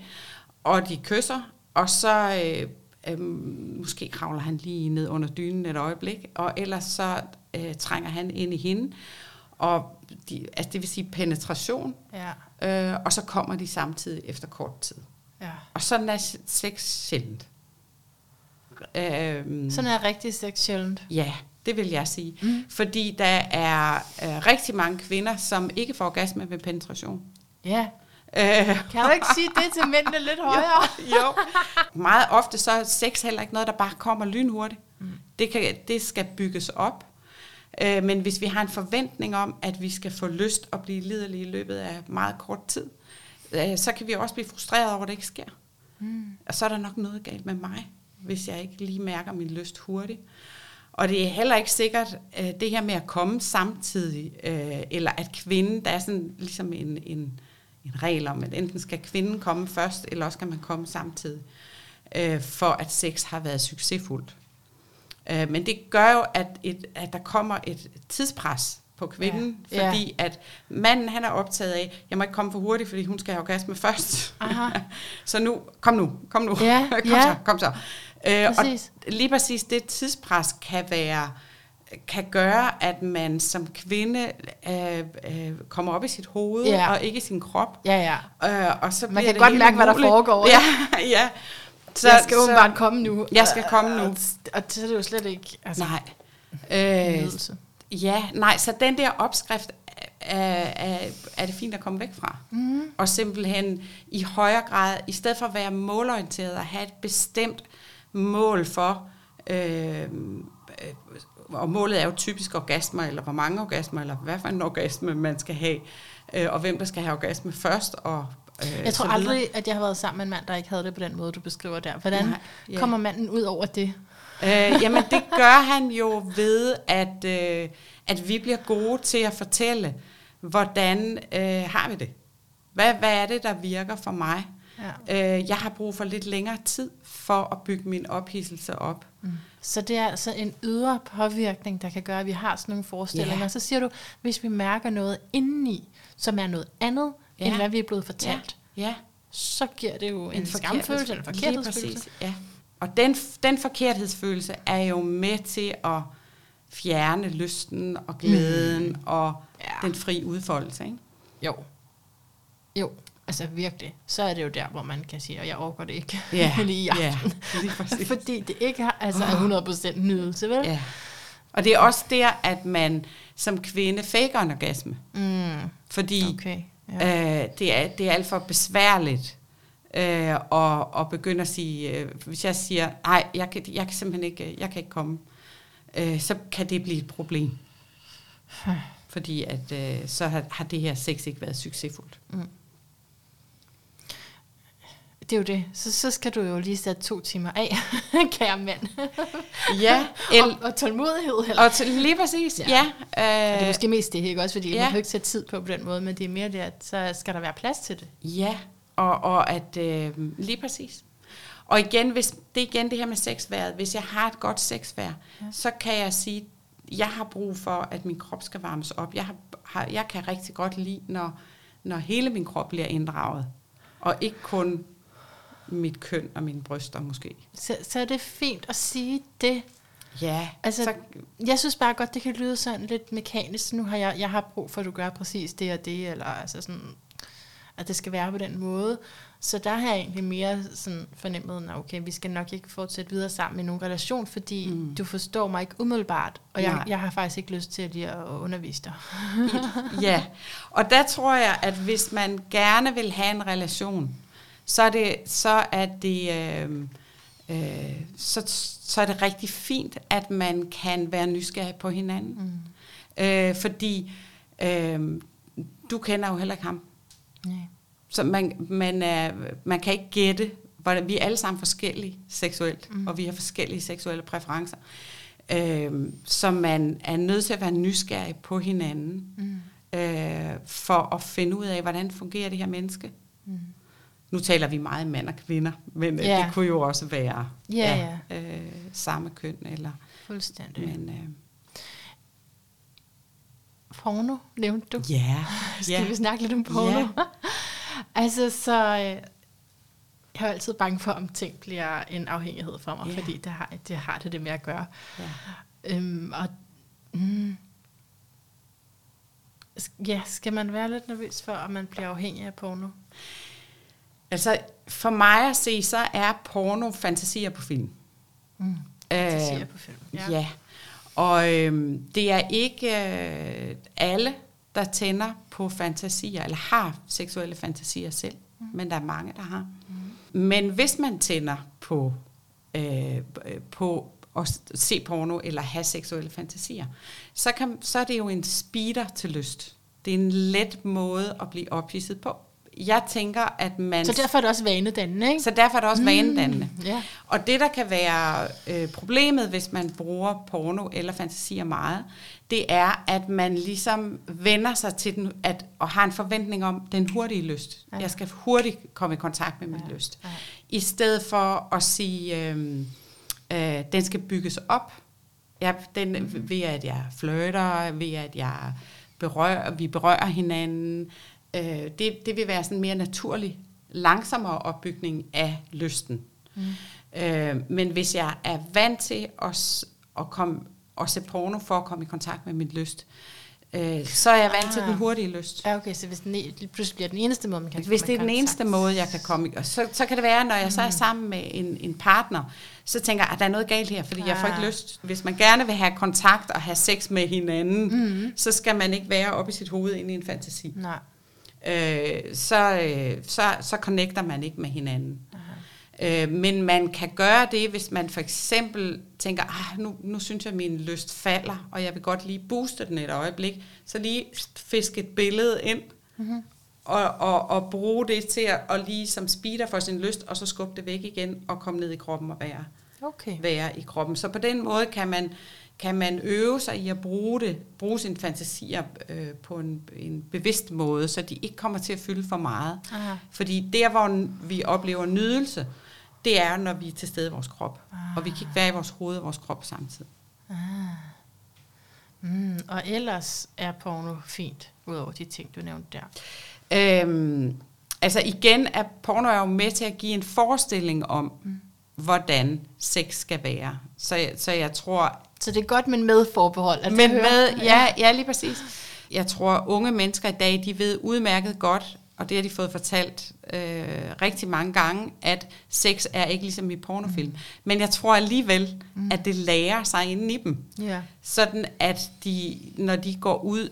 og de kysser, og så øh, øh, måske kravler han lige ned under dynen et øjeblik, og ellers så øh, trænger han ind i hende, og de, altså det vil sige penetration, ja. øh, og så kommer de samtidig efter kort tid. Ja. Og sådan er sex sjældent. Øh, sådan er rigtig sex sjældent? Ja, det vil jeg sige. Mm. Fordi der er øh, rigtig mange kvinder, som ikke får orgasme ved penetration. Ja. Øh. Kan du ikke sige det til mændene lidt *laughs* højere? jo, jo. Meget ofte så er sex heller ikke noget, der bare kommer lynhurtigt. Mm. Det, kan, det skal bygges op. Øh, men hvis vi har en forventning om, at vi skal få lyst og blive liderlige i løbet af meget kort tid, øh, så kan vi også blive frustreret over, at det ikke sker. Mm. Og så er der nok noget galt med mig, hvis jeg ikke lige mærker min lyst hurtigt. Og det er heller ikke sikkert, øh, det her med at komme samtidig, øh, eller at kvinden, der er sådan ligesom en, en, en regel om, at enten skal kvinden komme først, eller også kan man komme samtidig, øh, for at sex har været succesfuldt. Øh, men det gør jo, at, et, at der kommer et tidspres på kvinden, ja. fordi ja. at manden han er optaget af, jeg må ikke komme for hurtigt, fordi hun skal have orgasme først. Aha. *laughs* så nu, kom nu, kom nu, ja. *laughs* kom ja. så, kom så. Øh, og lige præcis det tidspres kan være kan gøre, at man som kvinde øh, øh, kommer op i sit hoved, ja. og ikke i sin krop. Ja, ja. Øh, og så man kan godt mærke, hvad der foregår. Ja, *laughs* ja. Så, jeg skal åbenbart komme nu. Jeg skal komme nu. Og, og det er det jo slet ikke... Altså, nej. Øh, ja, nej, så den der opskrift er, er, er det fint at komme væk fra. Mm. Og simpelthen i højere grad, i stedet for at være målorienteret og have et bestemt mål for, øh, øh, og målet er jo typisk orgasmer, eller hvor mange orgasmer, eller hvad for en orgasme man skal have, øh, og hvem der skal have orgasme først, og Øh, jeg tror aldrig, at jeg har været sammen med en mand, der ikke havde det på den måde, du beskriver der. Hvordan Nej, ja. kommer manden ud over det? Øh, jamen, det gør han jo ved, at, øh, at vi bliver gode til at fortælle, hvordan øh, har vi det? Hvad, hvad er det, der virker for mig? Ja. Øh, jeg har brug for lidt længere tid for at bygge min ophidselse op. Mm. Så det er altså en ydre påvirkning, der kan gøre, at vi har sådan nogle forestillinger. Ja. Så siger du, hvis vi mærker noget indeni, som er noget andet, ja. end hvad vi er blevet fortalt, ja. Ja. så giver det jo en, en skamfølelse eller forkerthedsfølelse. Ja. Og den, den forkerthedsfølelse er jo med til at fjerne lysten og glæden mm. og ja. den fri udfoldelse. Ikke? Jo. Jo, altså virkelig. Så er det jo der, hvor man kan sige, at jeg overgår det ikke ja. *laughs* lige i aften. Ja, lige Fordi det ikke har, altså er 100% nydelse, vel? Ja. Og det er også der, at man som kvinde faker en orgasme. Mm. Fordi okay. Ja. Øh, det, er, det er alt for besværligt øh, og, og begynde at sige, øh, hvis jeg siger, nej, jeg kan, jeg kan simpelthen ikke, jeg kan ikke komme, øh, så kan det blive et problem. Fordi at øh, så har, har det her sex ikke været succesfuldt. Mm. Det er jo det. Så, så skal du jo lige sætte to timer af, *laughs* kære mand. ja. El- og, og tålmodighed. Eller? Og til, lige præcis, ja. ja. Øh, og det er måske mest det, ikke? Også fordi ja. man kan ikke sætte tid på på den måde, men det er mere det, at så skal der være plads til det. Ja, og, og at øh, lige præcis. Og igen, hvis det er igen det her med sexværet. Hvis jeg har et godt sexvær, ja. så kan jeg sige, jeg har brug for, at min krop skal varmes op. Jeg, har, har, jeg kan rigtig godt lide, når, når hele min krop bliver inddraget. Og ikke kun mit køn og mine bryster måske. Så, så er det fint at sige det. Ja. Altså, så... jeg synes bare godt, det kan lyde sådan lidt mekanisk. Nu har jeg, jeg har brug for, at du gør præcis det og det, eller altså sådan, at det skal være på den måde. Så der har jeg egentlig mere sådan fornemmet, at okay, vi skal nok ikke fortsætte videre sammen i nogen relation, fordi mm. du forstår mig ikke umiddelbart, og jeg, jeg har faktisk ikke lyst til lige at undervise dig. ja, og der tror jeg, at hvis man gerne vil have en relation, så er det, så er det, øh, øh, så, så er det rigtig fint, at man kan være nysgerrig på hinanden. Mm. Øh, fordi øh, du kender jo heller ikke ham. Nej. Så man, man, er, man kan ikke gætte, hvordan, vi er alle sammen forskellige seksuelt, mm. og vi har forskellige seksuelle præferencer. Øh, så man er nødt til at være nysgerrig på hinanden, mm. øh, for at finde ud af, hvordan fungerer det her menneske. Mm. Nu taler vi meget mand og kvinder, men yeah. det kunne jo også være yeah, ja, øh, samme køn. Eller, Fuldstændig. Men, øh, porno, nævnte du. Ja. *laughs* Yeah. Skal yeah. vi snakke lidt om porno? Yeah. *laughs* altså, så... Øh, jeg er altid bange for, om ting bliver en afhængighed for mig, yeah. fordi det har, det har det det med at gøre. Yeah. Øhm, og mm, ja, skal man være lidt nervøs for, at man bliver afhængig af porno? Altså, for mig at se, så er porno fantasier på film. Mm. Fantasier øh, på film, ja. ja. Og øh, det er ikke øh, alle, der tænder på fantasier, eller har seksuelle fantasier selv, mm. men der er mange, der har. Mm. Men hvis man tænder på, øh, på at se porno eller have seksuelle fantasier, så, kan, så er det jo en speeder til lyst. Det er en let måde at blive ophidset på jeg tænker, at man... Så derfor er det også vanedannende, ikke? Så derfor er det også mm, vanedannende. Yeah. Og det, der kan være øh, problemet, hvis man bruger porno eller fantasier meget, det er, at man ligesom vender sig til den, at, og har en forventning om den hurtige lyst. Ja. Jeg skal hurtigt komme i kontakt med min ja. lyst. Ja. I stedet for at sige, øh, øh, den skal bygges op. Ja, den, mm. Ved at jeg flirter, ved at jeg berører, vi berører hinanden, Øh, det, det vil være sådan mere naturlig, langsommere opbygning af lysten. Mm. Øh, men hvis jeg er vant til at, at, komme, at se porno for at komme i kontakt med min lyst, øh, så er jeg vant ah. til den ah. hurtige lyst. Ja, okay, så hvis den e- pludselig bliver den eneste måde, man kan Hvis det er den eneste måde, jeg kan komme i, så, så kan det være, når jeg mm. så er mm. sammen med en, en partner, så tænker jeg, at der er noget galt her, fordi ah. jeg får ikke ah. lyst. Hvis man gerne vil have kontakt og have sex med hinanden, mm. så skal man ikke være oppe i sit hoved ind i en fantasi. Nej øh, så, øh, så, så connecter man ikke med hinanden. Øh, men man kan gøre det, hvis man for eksempel tænker, ah, nu, nu synes jeg, at min lyst falder, og jeg vil godt lige booste den et øjeblik, så lige fiske et billede ind, mm-hmm. og, og, og bruge det til at og lige som speeder for sin lyst, og så skubbe det væk igen, og komme ned i kroppen og være, okay. være i kroppen. Så på den måde kan man kan man øve sig i at bruge det, bruge sine fantasier øh, på en, en bevidst måde, så de ikke kommer til at fylde for meget. Aha. Fordi der, hvor vi oplever nydelse, det er, når vi er til stede i vores krop. Aha. Og vi kan ikke være i vores hoved og vores krop samtidig. Ah. Mm, og ellers er porno fint, udover de ting, du nævnte der. Øhm, altså igen, er porno er jo med til at give en forestilling om, mm. hvordan sex skal være. Så, så jeg tror, så det er godt, men med forbehold. At men med, ja, ja, lige præcis. Jeg tror, unge mennesker i dag, de ved udmærket godt, og det har de fået fortalt øh, rigtig mange gange, at sex er ikke ligesom i pornofilm. Mm. Men jeg tror alligevel, mm. at det lærer sig inden i dem. Yeah. Sådan at de, når de går ud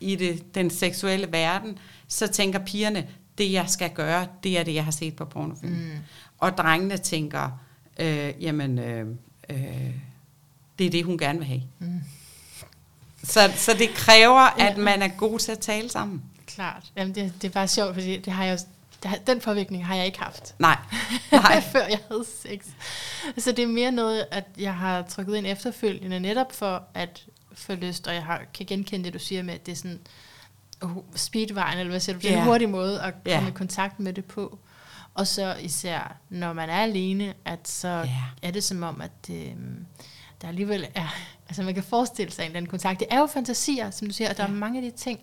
i det, den seksuelle verden, så tænker pigerne, det jeg skal gøre, det er det, jeg har set på pornofilm. Mm. Og drengene tænker, øh, jamen, øh, øh, det er det, hun gerne vil have. Mm. Så, så det kræver, at man er god til at tale sammen. Klart. Jamen det, det er bare sjovt, fordi det har jeg det, den påvirkning har jeg ikke haft. Nej. *laughs* Nej. Før jeg havde sex. Så det er mere noget, at jeg har trykket ind efterfølgende, netop for at få lyst, og jeg har, kan genkende det, du siger med, at det er sådan uh, speedvejen, eller hvad siger du, det er yeah. en hurtig måde at komme yeah. i kontakt med det på. Og så især, når man er alene, at så yeah. er det som om, at det, der alligevel er, altså man kan forestille sig en eller anden kontakt. Det er jo fantasier, som du siger, og der ja. er mange af de ting,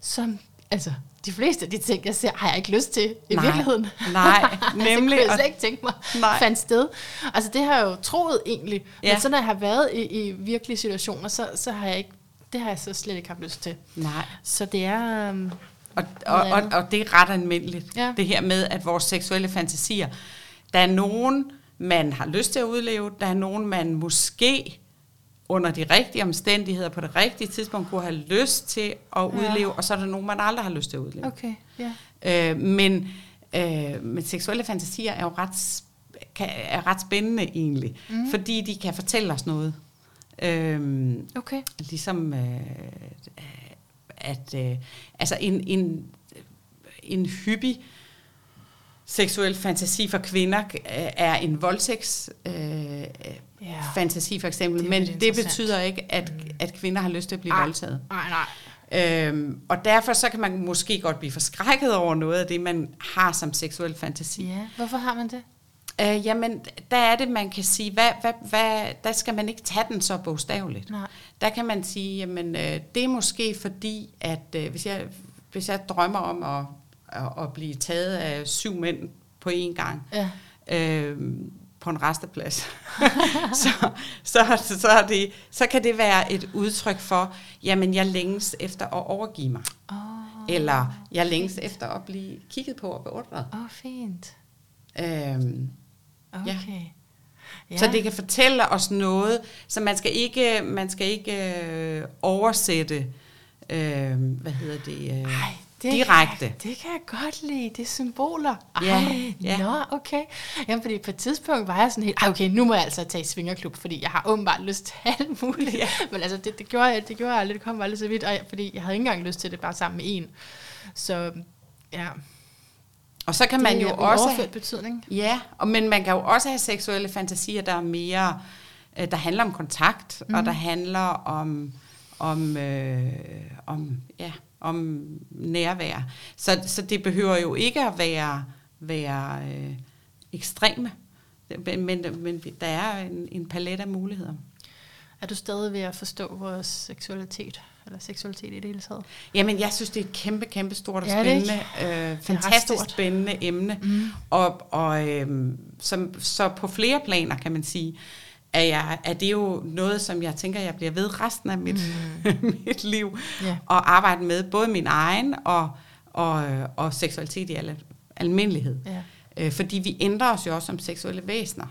som altså, de fleste af de ting, jeg ser, har jeg ikke lyst til i Nej. virkeligheden. Nej, nemlig. *laughs* altså, kunne jeg slet ikke tænke mig Nej. fandt sted. Altså, det har jeg jo troet egentlig. Ja. Men så når jeg har været i, i virkelige situationer, så, så har jeg ikke, det har jeg så slet ikke haft lyst til. Nej. Så det er... Um, Og, og, og, og det er ret almindeligt, ja. det her med, at vores seksuelle fantasier, der er nogen, man har lyst til at udleve, der er nogen, man måske under de rigtige omstændigheder på det rigtige tidspunkt kunne have lyst til at Ja. udleve, og så er der nogen, man aldrig har lyst til at udleve. okay, ja. Øh, men, øh, men seksuelle fantasier er jo ret, kan, er ret spændende egentlig, mm. fordi de kan fortælle os noget. Øh, Okay. ligesom øh, at øh, altså en, en, en hyppig seksuel fantasi for kvinder øh, er en voldtægts øh, Ja. fantasi for eksempel, Det men det betyder ikke at, at kvinder har lyst til at blive Ej. voldtaget. Nej, nej. Øhm, og derfor så kan man måske godt blive forskrækket over noget af det, man har som seksuel fantasi. Ja, hvorfor har man det? Øh, jamen, der er det, man kan sige, hvad, hvad, hvad, der skal man ikke tage den så bogstaveligt. Nej. Der kan man sige, jamen, øh, det er måske fordi, at øh, hvis, jeg, hvis jeg drømmer om at, at, at blive taget af syv mænd på én gang, Ja. øh, på en resteplads, *laughs* så, så, så, er det, så kan det være et udtryk for, jamen jeg længes efter at overgive mig. Åh, Eller jeg længes efter at blive kigget på og beundret. oh, fint. Øhm, Okay. Ja. Ja. Så det kan fortælle os noget, så man skal ikke, man skal ikke øh, oversætte, øh, hvad hedder det, øh, Ej, det direkte. Kan, det kan jeg godt lide, det er symboler. Ej, Ja, ja. Nå, okay. Jamen, fordi på et tidspunkt var jeg sådan helt, "Ej, okay, nu må jeg altså tage i svingerklub, fordi jeg har åbenbart lyst til *laughs* alt muligt. Ja. Men altså, det, det, gjorde jeg, det gjorde jeg aldrig, det kom aldrig så vidt, og jeg, fordi jeg havde ikke engang lyst til det bare sammen med en. Så ja, Og så kan man det jo også... overført betydning. Ja, og, men man kan jo også have seksuelle fantasier, der er mere, øh, der handler om kontakt, mm. og der handler om, om, øh, om, ja, om nærvær. Så, så det behøver jo ikke at være, være øh, ekstreme, men, men, men der er en, en palet af muligheder. Er du stadig ved at forstå vores seksualitet, eller seksualitet i det hele taget? Jamen, jeg synes, det er et kæmpe, kæmpe stort og Ja, spændende, øh, fantastisk stort. spændende emne. Mm. Og, og øh, som, så på flere planer, kan man sige, er, jeg, er det jo noget, som jeg tænker, jeg bliver ved resten af mit, mm. *laughs* mit liv. Ja. Og arbejde med både min egen og, og, og seksualitet i al, almindelighed. Ja. Øh, fordi vi ændrer os jo også som seksuelle væsener.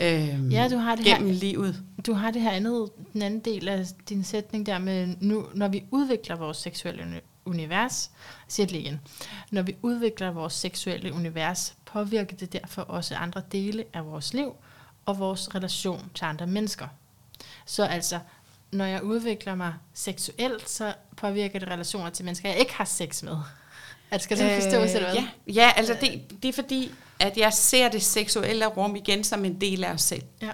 Øh, Ja, du har det her- gennem livet. Du har det her andet, den anden del af din sætning der med, nu, når vi udvikler vores seksuelle uni- univers, siger det igen, når vi udvikler vores seksuelle univers, påvirker det derfor også andre dele af vores liv og vores relation til andre mennesker. Så altså, når jeg udvikler mig seksuelt, så påvirker det relationer til mennesker, jeg ikke har sex med. Altså, skal det forstås, eller hvad? ja, ja, altså det, det er fordi, at jeg ser det seksuelle rum igen som en del af os selv. Ja.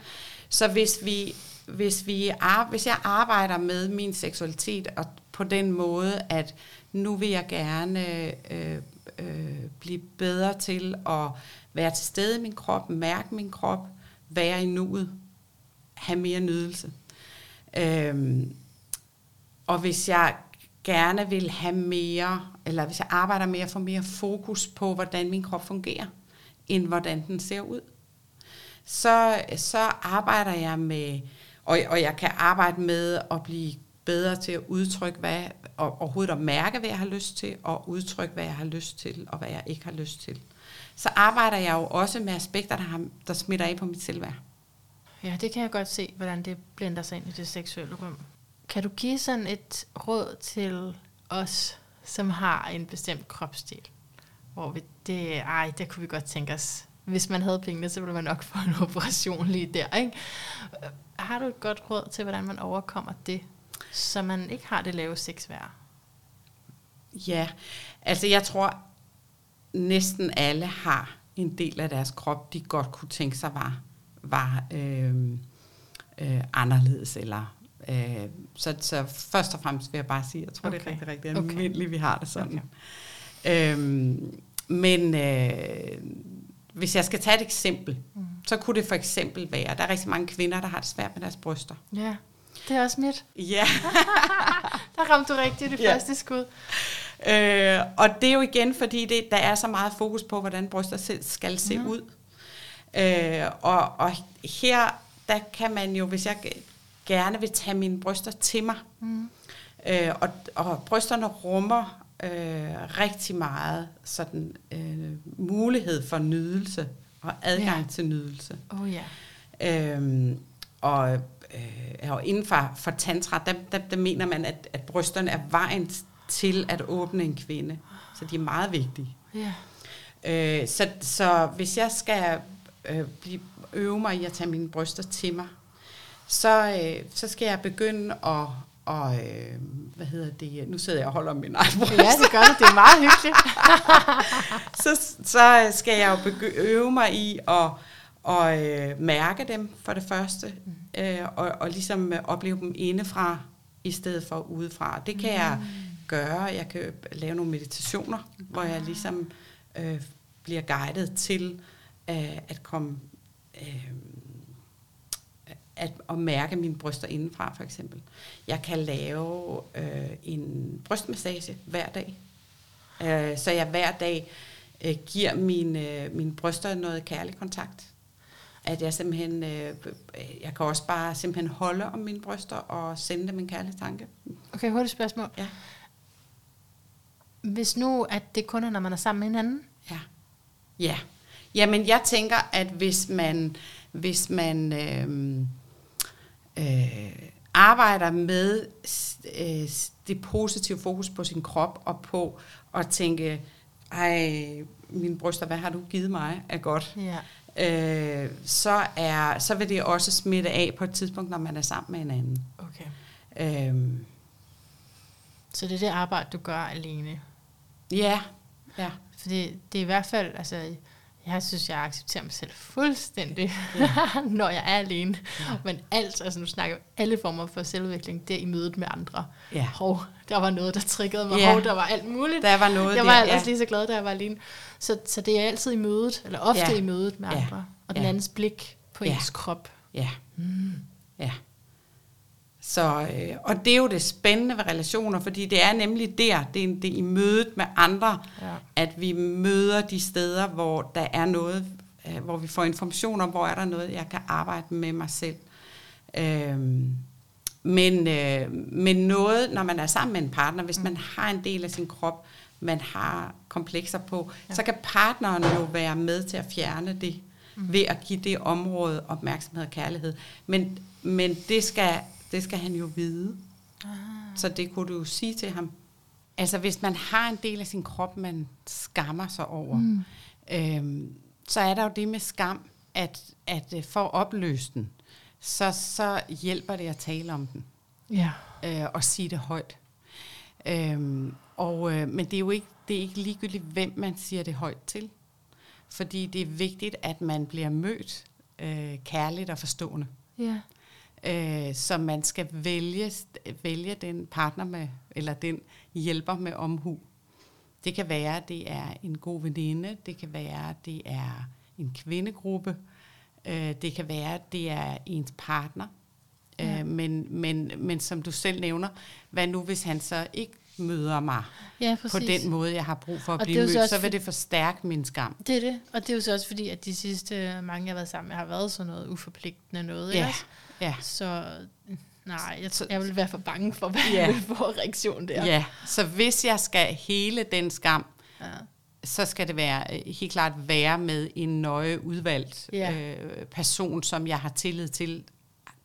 Så hvis, vi, hvis, vi ar, hvis jeg arbejder med min seksualitet og på den måde, at nu vil jeg gerne øh, øh, blive bedre til at være til stede i min krop, mærke min krop, være i nuet, have mere nydelse. Øhm, og hvis jeg gerne vil have mere, eller hvis jeg arbejder med at få mere fokus på, hvordan min krop fungerer, end hvordan den ser ud, så, så arbejder jeg med, og, og jeg kan arbejde med at blive bedre til at udtrykke, hvad, og overhovedet at mærke, hvad jeg har lyst til, og udtrykke, hvad jeg har lyst til, og hvad jeg ikke har lyst til. Så arbejder jeg jo også med aspekter, der, har, der smitter af på mit selvværd. Ja, det kan jeg godt se, hvordan det blender sig ind i det seksuelle rum. Kan du give sådan et råd til os, som har en bestemt kropsdel? Hvor vi, det, ej, det kunne vi godt tænke os. Hvis man havde pengene, så ville man nok få en operation lige der, ikke? Har du et godt råd til, hvordan man overkommer det, så man ikke har det lave sexværd? Ja, altså jeg tror, næsten alle har en del af deres krop, de godt kunne tænke sig var, var øh, øh, anderledes. Eller, øh, så, så først og fremmest vil jeg bare sige, jeg tror, okay. det er Okay. rigtig, rigtig Okay. almindeligt, vi har det sådan. Okay. Øhm, men øh, hvis jeg skal tage et eksempel, mm. så kunne det for eksempel være, der er rigtig mange kvinder, der har det svært med deres bryster. Ja, det er også mit. Ja. *laughs* Der ramte du rigtigt det Ja. første skud. Øh, og det er jo igen, fordi det, der er så meget fokus på, hvordan bryster skal se mm. ud. Øh, og, og her, der kan man jo, hvis jeg gerne vil tage mine bryster til mig, mm. øh, og, og brysterne rummer øh, rigtig meget sådan øh, mulighed for nydelse og adgang ja. til nydelse. Oh, ja. Øhm, og, øh, og inden for, for tantra, der, der, der mener man, at, at brysterne er vejen til at åbne en kvinde. Så de er meget vigtige. Ja. Øh, så, så hvis jeg skal øh, blive, øve mig i at tage mine bryster til mig, så, øh, så skal jeg begynde at og øh, hvad hedder det? Nu sidder jeg og holder min egen bryst. Ja, det gør det. Det er meget hyggeligt. *laughs* så, så skal jeg jo øve mig i at og øh, mærke dem for det første, mm. øh, og, og ligesom opleve dem indefra, i stedet for udefra. Det kan mm. jeg gøre. Jeg kan lave nogle meditationer, mm. hvor jeg ligesom øh, bliver guidet til øh, at komme øh, at, at mærke mine bryster indenfra, for eksempel. Jeg kan lave øh, en brystmassage hver dag, øh, så jeg hver dag øh, giver mine, øh, mine bryster noget kærlig kontakt at jeg simpelthen, øh, jeg kan også bare simpelthen holde om mine bryster og sende dem en kærlig tanke. Okay, hurtigt spørgsmål. Ja. Hvis nu, at det kun er, når man er sammen med hinanden? Ja. Ja. Jamen, jeg tænker, at hvis man, hvis man øh, øh, arbejder med øh, det positive fokus på sin krop og på at tænke, ej, mine bryster, hvad har du givet mig er godt? Ja øh, så, er, så vil det også smitte af på et tidspunkt, når man er sammen med en anden. Okay. Øhm. Så det er det arbejde, du gør alene? Ja. ja. Fordi det er i hvert fald, altså, jeg synes, jeg accepterer mig selv fuldstændig, ja. *laughs* når jeg er alene. Ja. Men alt, altså nu snakker jeg alle former for selvudvikling, det er i mødet med andre. Ja. Hov, der var noget, der triggede mig. Ja. Hov, der var alt muligt. Der var noget Jeg var der, ja. lige så glad, da jeg var alene. Så, så det er altid i mødet, eller ofte ja. i mødet med andre. Og den ja. andens blik på ja. ens krop. Ja. Mm. Ja. Så, øh, og det er jo det spændende ved relationer, fordi det er nemlig der, det er, det er i mødet med andre, ja. at vi møder de steder, hvor der er noget, øh, hvor vi får information om, hvor er der noget, jeg kan arbejde med mig selv. Øhm, men, øh, men noget, når man er sammen med en partner, hvis mm. man har en del af sin krop, man har komplekser på, ja. så kan partneren jo være med til at fjerne det, mm. ved at give det område opmærksomhed og kærlighed. Men, men det skal det skal han jo vide. Ah. Så det kunne du jo sige til ham. Altså hvis man har en del af sin krop, man skammer sig over, mm. øhm, så er der jo det med skam, at, at øh, for at opløse den, så, så hjælper det at tale om den. Ja. Øh, og sige det højt. Øhm, og, øh, men det er jo ikke, det er ikke ligegyldigt, hvem man siger det højt til. Fordi det er vigtigt, at man bliver mødt øh, kærligt og forstående. Ja. Øh, så man skal vælge, vælge den partner med, eller den hjælper med omhu. Det kan være, at det er en god veninde, det kan være, at det er en kvindegruppe, øh, det kan være, at det er ens partner. Øh, ja. Øh, men, men, men som du selv nævner, hvad nu hvis han så ikke møder mig ja, på den måde, jeg har brug for at og blive mødt, så, så vil det forstærke min skam. Det er det, og det er jo så også fordi, at de sidste mange, jeg har været sammen med, har været sådan noget uforpligtende noget. Ja. Ikke? Ja. Så nej, jeg, jeg vil være for bange for, hvad ja. *laughs* jeg reaktion der. Ja, så hvis jeg skal hele den skam, ja. så skal det være øh, helt klart være med en nøje udvalgt ja. øh, person, som jeg har tillid til,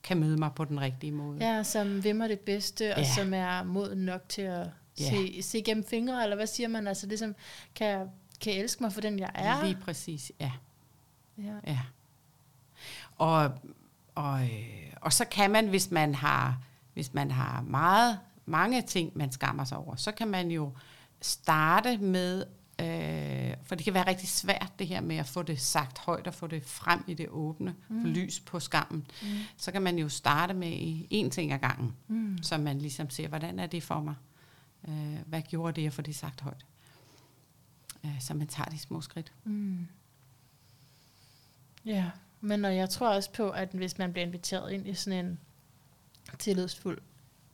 kan møde mig på den rigtige måde. Ja, som vil mig det bedste, og ja. som er mod nok til at ja. se, se gennem fingre, eller hvad siger man? Altså ligesom, kan, kan elske mig for den, jeg er? Lige præcis, ja. Ja. ja. Og og, øh, og så kan man, hvis man har, hvis man har meget, mange ting, man skammer sig over, så kan man jo starte med, øh, for det kan være rigtig svært det her med at få det sagt højt og få det frem i det åbne, mm. lys på skammen. Mm. Så kan man jo starte med en ting ad gangen, mm. så man ligesom ser, hvordan er det for mig? Øh, hvad gjorde det at få det sagt højt? Øh, så man tager de små skridt. Mm. Ja. Men og jeg tror også på, at hvis man bliver inviteret ind i sådan en tillidsfuld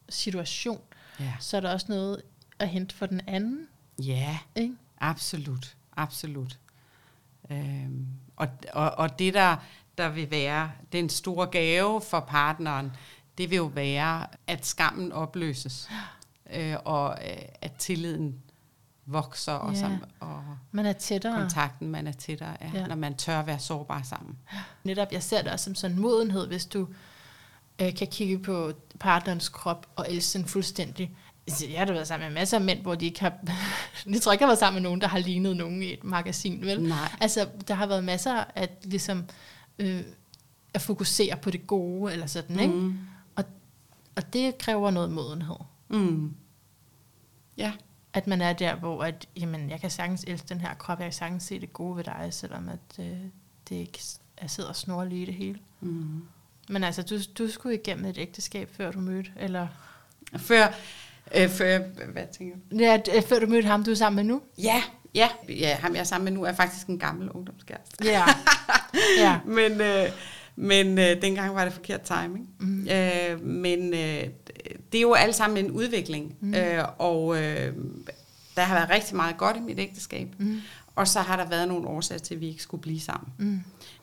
situation, ja. så er der også noget at hente for den anden. Ja, Ikke? absolut. Absolut. Øhm, og, og, og det, der, der vil være den store gave for partneren, det vil jo være, at skammen opløses, *gasps* øh, og øh, at tilliden vokser, og, Ja. sam, og Man er tættere. kontakten, man er tættere, ja, Ja. når man tør være sårbar sammen. Netop, jeg ser det også som sådan en modenhed, hvis du øh, kan kigge på partnerens krop og elske den fuldstændig. Altså, Jeg har da været sammen med masser af mænd, hvor de ikke har... *laughs* jeg tror ikke, jeg har været sammen med nogen, der har lignet nogen i et magasin, vel? Nej. Altså, der har været masser at ligesom... Øh, at fokusere på det gode, eller sådan, ikke? Mm. Og, og det kræver noget modenhed. Mm. Ja, At man er der, hvor at, jamen, jeg kan sagtens elske den her krop, jeg kan sagtens se det gode ved dig, selvom at, øh, det ikke jeg sidder og snorer lige det hele. mm. Men altså, du, du skulle igennem et ægteskab, før du mødte, eller... Før, øh, før, hvad tænker du? Ja, øh, før du mødte ham, du er sammen med nu? Ja, ja, ja, ham jeg er sammen med nu er faktisk en gammel ungdomskæreste. Ja. *laughs* ja. Men, øh, men øh, dengang var det forkert timing. Mm. Øh, men øh, det er jo alt sammen en udvikling. Mm. Øh, og øh, der har været rigtig meget godt i mit ægteskab. Mm. Og så har der været nogle årsager til, at vi ikke skulle blive sammen. Mm.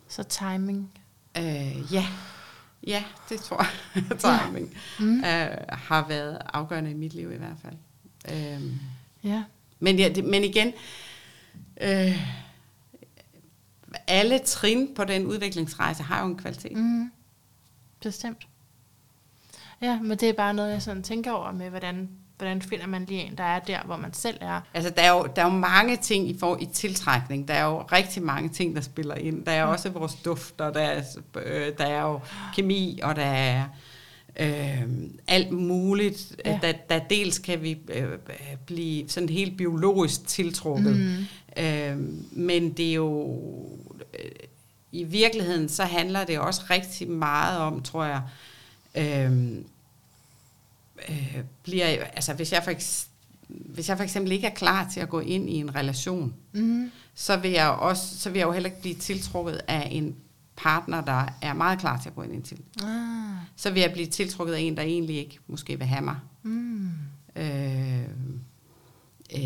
Så timing. Øh, ja. ja, det tror jeg. *laughs* timing Mm. øh, har været afgørende i mit liv i hvert fald. Øh, Ja. men, ja, det, men igen, øh, alle trin på den udviklingsrejse har jo en kvalitet. Mm. Bestemt. Ja, men det er bare noget, jeg sådan tænker over med, hvordan, hvordan finder man lige en, der er der, hvor man selv er. Altså, der er, jo, der er jo mange ting i, for, i tiltrækning. Der er jo rigtig mange ting, der spiller ind. Der er Mm. også vores dufter, der er, øh, der er jo kemi, og der er øh, alt muligt. Ja. Der, der dels kan vi øh, blive sådan helt biologisk tiltrukket. Mm. Øh, men det er jo... Øh, I virkeligheden, så handler det også rigtig meget om, tror jeg... Øh, øh, bliver, altså hvis jeg, for eks, hvis jeg for eksempel ikke er klar til at gå ind i en relation, Mm. så vil jeg, også, så vil jeg jo heller ikke blive tiltrukket af en partner, der er meget klar til at gå ind i en til. Ah. Så vil jeg blive tiltrukket af en, der egentlig ikke måske vil have mig. Mm. Øh, øh, ja.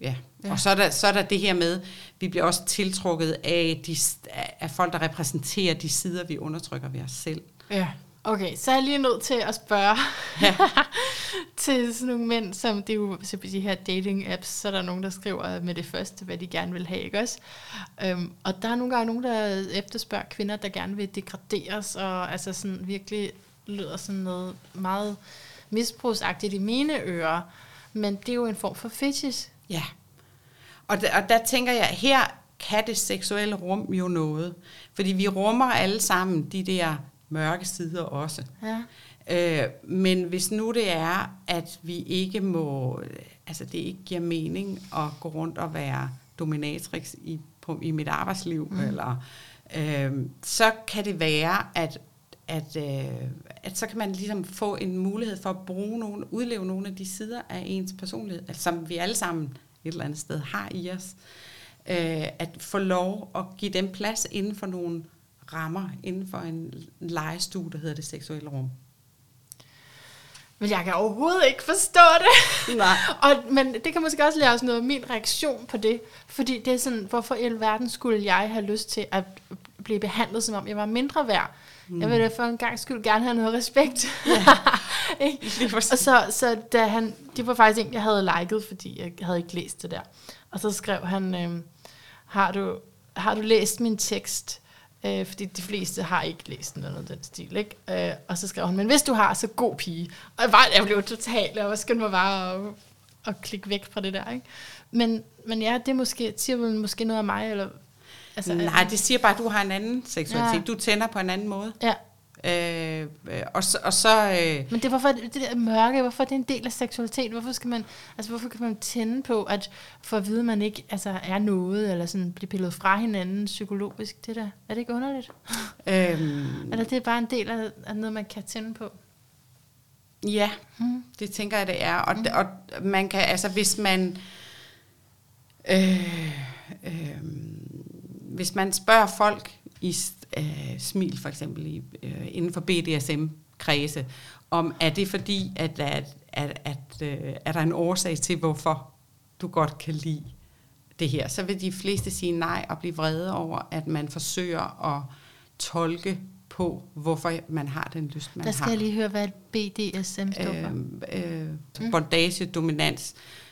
Ja. ja. Og så er, der, så er der det her med, vi bliver også tiltrukket af, de, af folk, der repræsenterer de sider, vi undertrykker ved os selv. Ja. Okay, så er jeg lige nødt til at spørge Ja. *laughs* til sådan nogle mænd, som det er jo så på de her dating apps, så er der nogen, der skriver med det første, hvad de gerne vil have, ikke også? Um, og der er nogle gange nogen, der efterspørger kvinder, der gerne vil degraderes, og altså sådan virkelig lyder sådan noget meget misbrugsagtigt i mine ører. Men det er jo en form for fetish. Ja. Og der, og der tænker jeg, her kan det seksuelle rum jo noget. Fordi vi rummer alle sammen de der mørke sider også. Ja. Øh, men hvis nu det er, at vi ikke må, altså det ikke giver mening at gå rundt og være dominatrix i, på, i mit arbejdsliv, mm. eller, øh, så kan det være, at, at, øh, at så kan man ligesom få en mulighed for at bruge nogle, udleve nogle af de sider af ens personlighed, altså, som vi alle sammen et eller andet sted har i os. Øh, at få lov at give dem plads inden for nogle rammer, inden for en legestue, der hedder det seksuelle rum. Men jeg kan overhovedet ikke forstå det. Nej. *laughs* Og, men det kan måske også lære os noget af min reaktion på det. Fordi det er sådan, hvorfor i alverden skulle jeg have lyst til at blive behandlet, som om jeg var mindre værd? Mm. Jeg vil da for en gang skyld gerne have noget respekt. Ja. *laughs* og så, så da han, det var faktisk en, jeg havde liket, fordi jeg havde ikke læst det der. Og så skrev han, øh, har, du, har du læst min tekst? Øh, fordi de fleste har ikke læst den eller den stil, ikke? Øh, og så skrev han, men hvis du har, så god pige. Og jeg, var, jeg blev totalt, og skyndte mig bare at, at klikke væk fra det der, ikke? Men, men ja, det måske, siger vel måske noget af mig, eller... Altså, Nej, det siger bare, at du har en anden seksualitet. Ja. Du tænder på en anden måde. Ja, Øh, øh, og så... Og så øh, men det hvorfor det der mørke, hvorfor det er en del af seksualitet, hvorfor skal man, altså hvorfor kan man tænde på, at for at vide, at man ikke altså, er noget, eller sådan blive pillet fra hinanden psykologisk, det der, er det ikke underligt? øh, Eller det er bare en del af, af noget, man kan tænde på? ja, Mm. det tænker jeg, det er. Og, mm. og man kan, altså hvis man... Øh, øh, hvis man spørger folk i øh, smil for eksempel i, øh, inden for BDSM-kredse, om er det fordi, at, at, at, at øh, er der en årsag til, hvorfor du godt kan lide det her, så vil de fleste sige nej og blive vrede over, at man forsøger at tolke på, hvorfor man har den lyst, man har. Der skal har. jeg lige høre, hvad BDSM står for. Øh, øh, mm. Bondage, dominans, øh,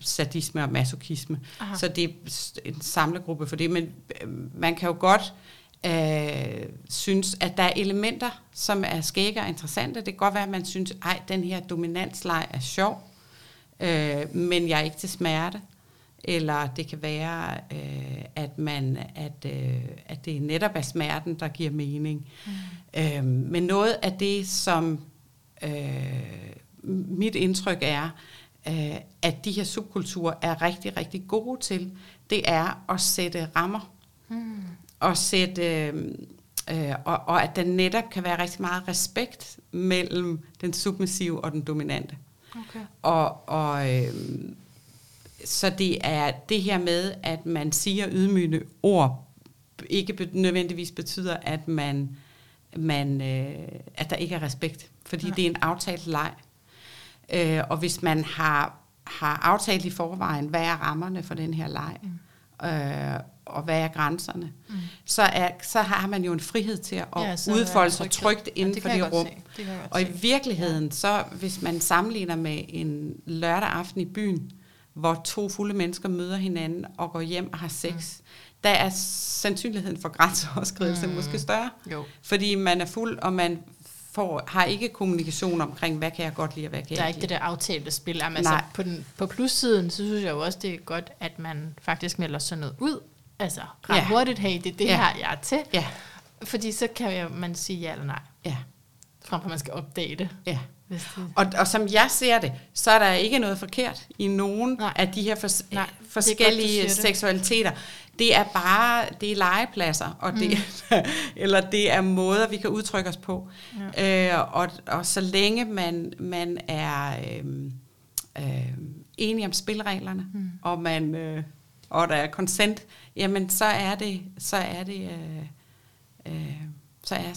sadisme og masochisme. Aha. Så det er en samlegruppe for det, men øh, man kan jo godt øh, synes, at der er elementer, som er skægge og interessante. Det kan godt være, at man synes, at den her dominansleg er sjov, øh, men jeg er ikke til smerte eller det kan være, øh, at man at, øh, at det netop er smerten, der giver mening. Mm. Øh, men noget af det, som øh, mit indtryk er, øh, at de her subkulturer er rigtig, rigtig gode til, det er at sætte rammer. Mm. Og sætte... Øh, Øh, og, og at der netop kan være rigtig meget respekt mellem den submissive og den dominante. Okay. Og, og, øh, så det er det her med, at man siger ydmygende ord, ikke nødvendigvis betyder, at man, man øh, at der ikke er respekt, fordi ja. det er en aftalt leg. Øh, og hvis man har, har aftalt i forvejen, hvad er rammerne for den her leg, mm. øh, og hvad er grænserne, mm. så, er, så har man jo en frihed til at ja, udfolde sig trygt inden ja, for det rum. Det og i virkeligheden, så hvis man sammenligner med en lørdag aften i byen, hvor to fulde mennesker møder hinanden og går hjem og har sex, mm. der er sandsynligheden for grænseoverskridelse mm. måske større. Jo. Fordi man er fuld, og man får, har ikke kommunikation omkring, hvad kan jeg godt lide, og hvad kan der jeg ikke Der er ikke det der aftalte spil. Jamen, altså, på, den, på plussiden, så synes jeg jo også, det er godt, at man faktisk melder sådan noget ud. Altså ret ja. hurtigt, hey, det er det ja. her, jeg er til. Ja. Fordi så kan man sige ja eller nej. Ja. Frem for, at man skal opdage det. Ja. Og, og som jeg ser det, så er der ikke noget forkert i nogen Nej. af de her fors- Nej, forskellige godt, seksualiteter. Det er bare, det er legepladser, og det, mm. *laughs* eller det er måder, vi kan udtrykke os på. Ja. Øh, og, og så længe man, man er øh, øh, enige om spilreglerne, mm. og man øh, og der er consent, jamen så er det, så er det, øh, øh, så er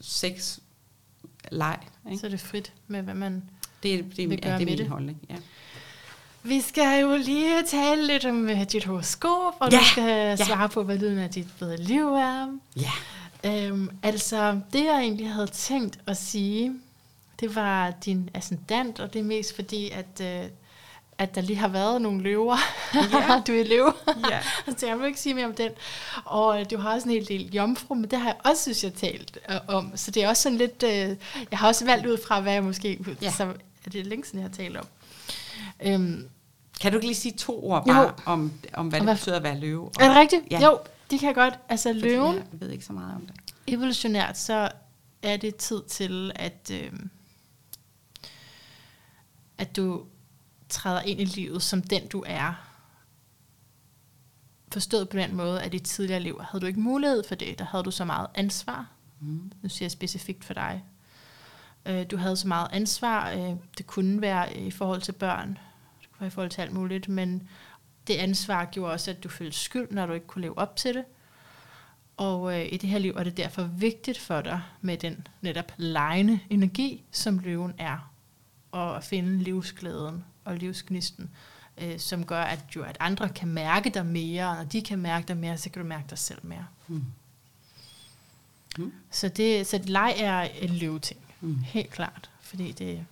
sex leg. Ikke? Så er det frit med, hvad man det, det, vil gøre ja, det er min det. holdning, ja. Vi skal jo lige tale lidt om uh, dit horoskop, og ja, du skal ja. svare på, hvad lyden af dit bedre liv er. Ja. Øhm, altså, det jeg egentlig havde tænkt at sige, det var din ascendant, og det er mest fordi, at uh, at der lige har været nogle løver. Ja. *laughs* du er løve. Ja. *laughs* så jeg vil ikke sige mere om den. Og øh, du har også en hel del jomfru, men det har jeg også, synes jeg, talt øh, om. Så det er også sådan lidt... Øh, jeg har også valgt ud fra, hvad jeg måske... Ja. Så er det længe siden, jeg har talt om. Øhm, kan du ikke lige sige to ord bare om, om, hvad det hvad, betyder at være løve? Og, er det rigtigt? Ja. Jo, det kan jeg godt. Altså Fordi løven... Jeg ved ikke så meget om det. Evolutionært, så er det tid til, at... Øh, at du træder ind i livet som den, du er. Forstået på den måde, at i tidligere liv havde du ikke mulighed for det. Der havde du så meget ansvar. Mm. Nu siger jeg specifikt for dig. Øh, du havde så meget ansvar. Øh, det kunne være i forhold til børn. Være i forhold til alt muligt. Men det ansvar gjorde også, at du følte skyld, når du ikke kunne leve op til det. Og øh, i det her liv er det derfor vigtigt for dig med den netop lejende energi, som løven er. Og at finde livsglæden og livsgnisten, øh, som gør, at, jo, at andre kan mærke dig mere, og når de kan mærke dig mere, så kan du mærke dig selv mere. Mm. Mm. Så, det, så leg er en løveting, mm. helt klart, fordi det,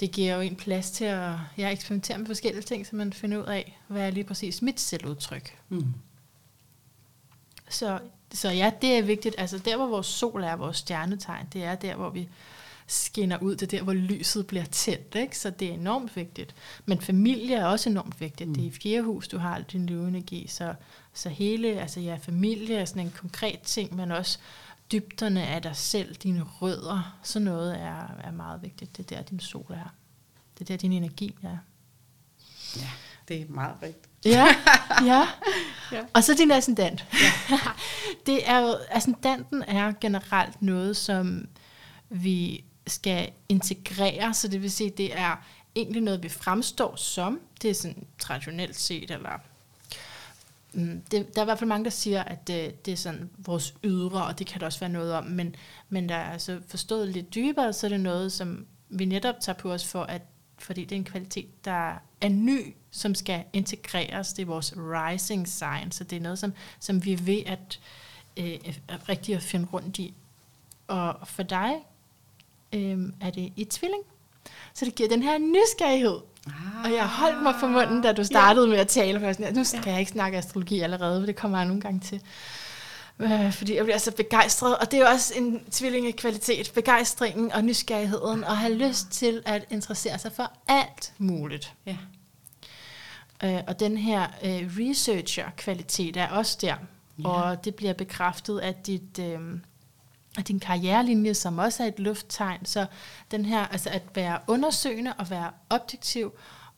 det giver jo en plads til at ja, eksperimentere med forskellige ting, så man finder ud af, hvad er lige præcis mit selvudtryk. Mm. Så, så ja, det er vigtigt. Altså der, hvor vores sol er, vores stjernetegn, det er der, hvor vi skinner ud. Det er der, hvor lyset bliver tændt. Ikke? Så det er enormt vigtigt. Men familie er også enormt vigtigt. Mm. Det er i fjerde hus, du har din livsenergi. Så, så hele, altså ja, familie er sådan en konkret ting, men også dybderne af dig selv, dine rødder, sådan noget er, er meget vigtigt. Det er der, din sol er. Det er der, din energi er. Ja, det er meget rigtigt. Ja, *laughs* ja. ja. Og så din ascendant. Ja. *laughs* det er jo, ascendanten er generelt noget, som vi skal integrere, så det vil sige, det er egentlig noget, vi fremstår som. Det er sådan traditionelt set, eller Mm, det, der er i hvert fald mange, der siger, at det, det er sådan vores ydre, og det kan der også være noget om, men, men der er altså forstået lidt dybere, så er det noget, som vi netop tager på os for, at fordi det er en kvalitet, der er ny, som skal integreres. Det er vores rising sign, så det er noget, som, som vi ved at, øh, at rigtig at finde rundt i. Og for dig øh, er det i tvilling. Så det giver den her nysgerrighed. Ah, og jeg holdt mig for munden, da du startede ja. med at tale. For sådan, nu skal ja. jeg ikke snakke astrologi allerede, for det kommer jeg nogle gange til. Øh, fordi jeg bliver så begejstret, og det er jo også en tvillingekvalitet, begejstringen og nysgerrigheden, og have lyst til at interessere sig for alt muligt. Ja. Øh, og den her øh, researcher-kvalitet er også der, ja. og det bliver bekræftet af dit... Øh, af din karrierelinje, som også er et lufttegn. Så den her, altså at være undersøgende og være objektiv,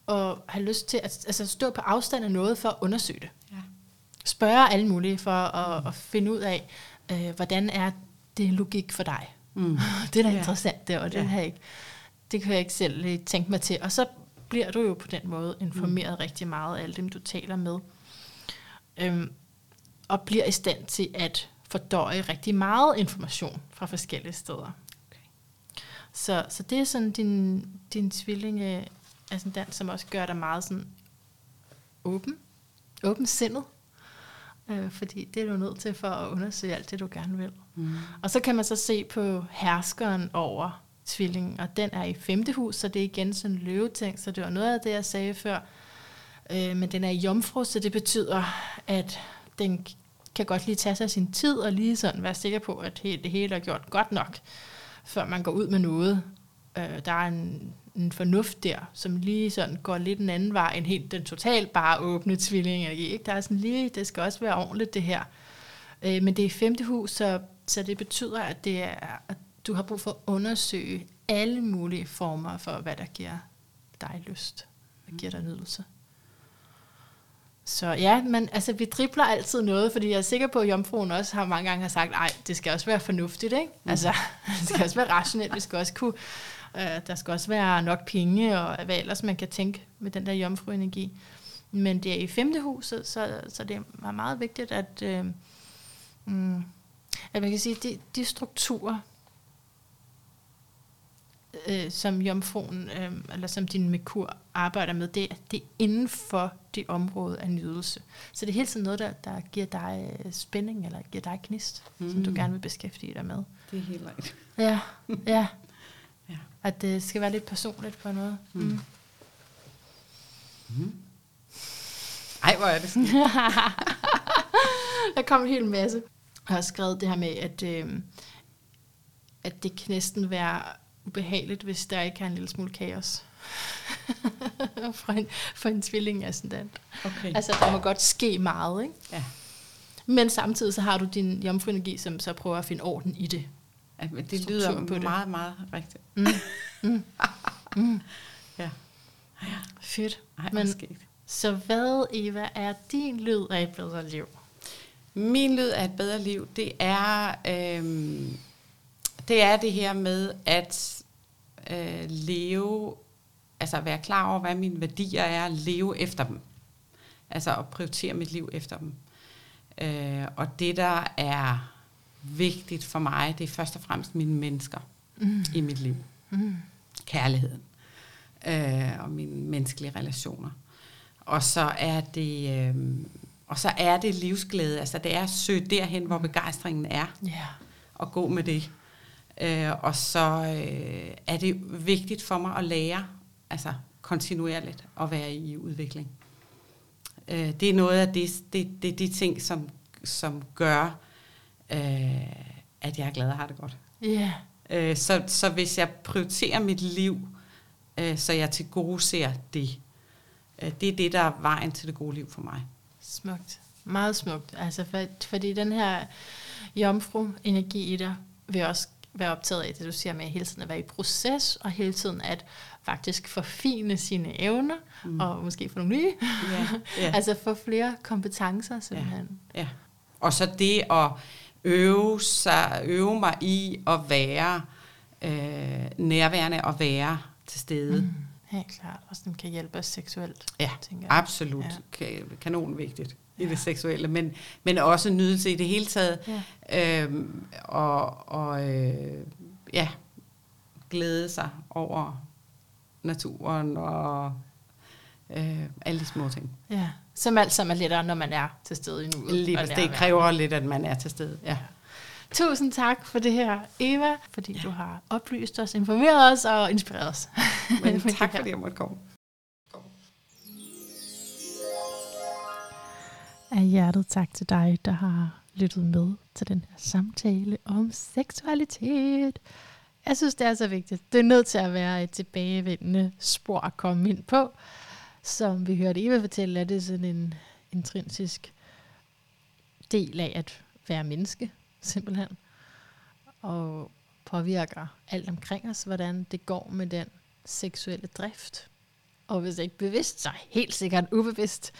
og have lyst til at altså stå på afstand af noget for at undersøge det spørge alle mulige for at, mm. at finde ud af, øh, hvordan er det logik for dig. Mm. *laughs* det er da ja. interessant, det, og det, ja. har ikke, det kan jeg ikke selv tænke mig til. Og så bliver du jo på den måde informeret mm. rigtig meget af alle dem, du taler med. Øhm, og bliver i stand til at fordøje rigtig meget information fra forskellige steder. Okay. Så, så det er sådan din, din tvilling, altså den, som også gør dig meget sådan åben, åben sindet øh, fordi det er du nødt til for at undersøge alt det, du gerne vil. Mm. Og så kan man så se på herskeren over tvillingen, og den er i femte hus, så det er igen sådan en løveting, så det var noget af det, jeg sagde før. Øh, men den er i jomfru, så det betyder, at den kan godt lige tage sig sin tid, og lige sådan være sikker på, at det hele er gjort godt nok, før man går ud med noget. Øh, der er en en fornuft der, som lige sådan går lidt en anden vej end helt den totalt bare åbne tvilling. Ikke? Der er sådan lige, det skal også være ordentligt det her. Øh, men det er femte hus, så, så det betyder, at, det er, at du har brug for at undersøge alle mulige former for, hvad der giver dig lyst, hvad giver dig nydelse. Så ja, men altså, vi dribler altid noget, fordi jeg er sikker på, at jomfruen også har mange gange har sagt, nej, det skal også være fornuftigt, ikke? Mm. Altså, *laughs* det skal også være rationelt, vi skal også kunne Øh, der skal også være nok penge, og hvad ellers man kan tænke med den der jomfruenergi. Men det er i femte huset, så, så det er meget vigtigt, at, øh, mm, at man kan sige, de, de strukturer, øh, som jomfruen, øh, eller som din mekur arbejder med, det, det er inden for det område af nydelse. Så det er hele tiden noget, der, der giver dig øh, spænding, eller giver dig knist, mm. som du mm. gerne vil beskæftige dig med. Det er helt rigtigt. Ja, ja. *laughs* Ja. At det skal være lidt personligt på noget. Mm. Mm. Mm. Ej, hvor er det skidt. *laughs* der kom en hel masse. Jeg har skrevet det her med, at, øh, at det kan næsten være ubehageligt, hvis der ikke er en lille smule kaos. *laughs* for, en, for en tvilling ascendant. Okay. Altså, der må godt ske meget, ikke? Ja. Men samtidig så har du din jomfruenergi, som så prøver at finde orden i det. Ja, men det lyder på det. meget, meget rigtigt. Mm. Mm. Mm. ja. ja. Fedt. Ej, men, så hvad, Eva, er din lyd af et bedre liv? Min lyd af et bedre liv, det er, øhm, det er det her med at øh, leve, altså være klar over, hvad mine værdier er, leve efter dem. Altså at prioritere mit liv efter dem. Øh, og det, der er vigtigt for mig, det er først og fremmest mine mennesker mm. i mit liv. Mm. Kærligheden øh, og mine menneskelige relationer. Og så er det øh, og så er det livsglæde. Altså det er at søge derhen, hvor begejstringen er. Yeah. Og gå med det. Øh, og så øh, er det vigtigt for mig at lære, altså kontinuerligt at være i udvikling. Øh, det er noget af det, det, det, de ting, som, som gør, øh, at jeg er glad og har det godt. Yeah. Øh, så, så hvis jeg prioriterer mit liv, øh, så jeg til gode ser det, øh, det er det, der er vejen til det gode liv for mig. Smukt. Meget smukt. Altså for, fordi den her jomfru-energi i dig vil også være optaget af det, du siger med hele tiden at være i proces, og hele tiden at faktisk forfine sine evner, mm. og måske få nogle nye. Yeah, *laughs* yeah. altså få flere kompetencer simpelthen. Ja. Yeah. Og så det at øve, sig, øve mig i at være øh, nærværende og være til stede. Mm, helt klart. Og som kan hjælpe os seksuelt. Ja, tænker jeg. absolut. Ja. Kanon vigtigt i det seksuelle, men, men også nydelse i det hele taget. Ja. Øhm, og og øh, ja, glæde sig over naturen og øh, alle de små ting. Ja, som alt sammen er lettere, når man er til stede i nuet. Lige, det kræver lidt, at man er til stede. Ja. Tusind tak for det her, Eva, fordi ja. du har oplyst os, informeret os og inspireret os. Men *laughs* tak, fordi jeg måtte komme. Af hjertet tak til dig, der har lyttet med til den her samtale om seksualitet. Jeg synes, det er så vigtigt. Det er nødt til at være et tilbagevendende spor at komme ind på. Som vi hørte Eva fortælle, er det sådan en intrinsisk del af at være menneske, simpelthen. Og påvirker alt omkring os, hvordan det går med den seksuelle drift. Og hvis ikke bevidst, så helt sikkert ubevidst.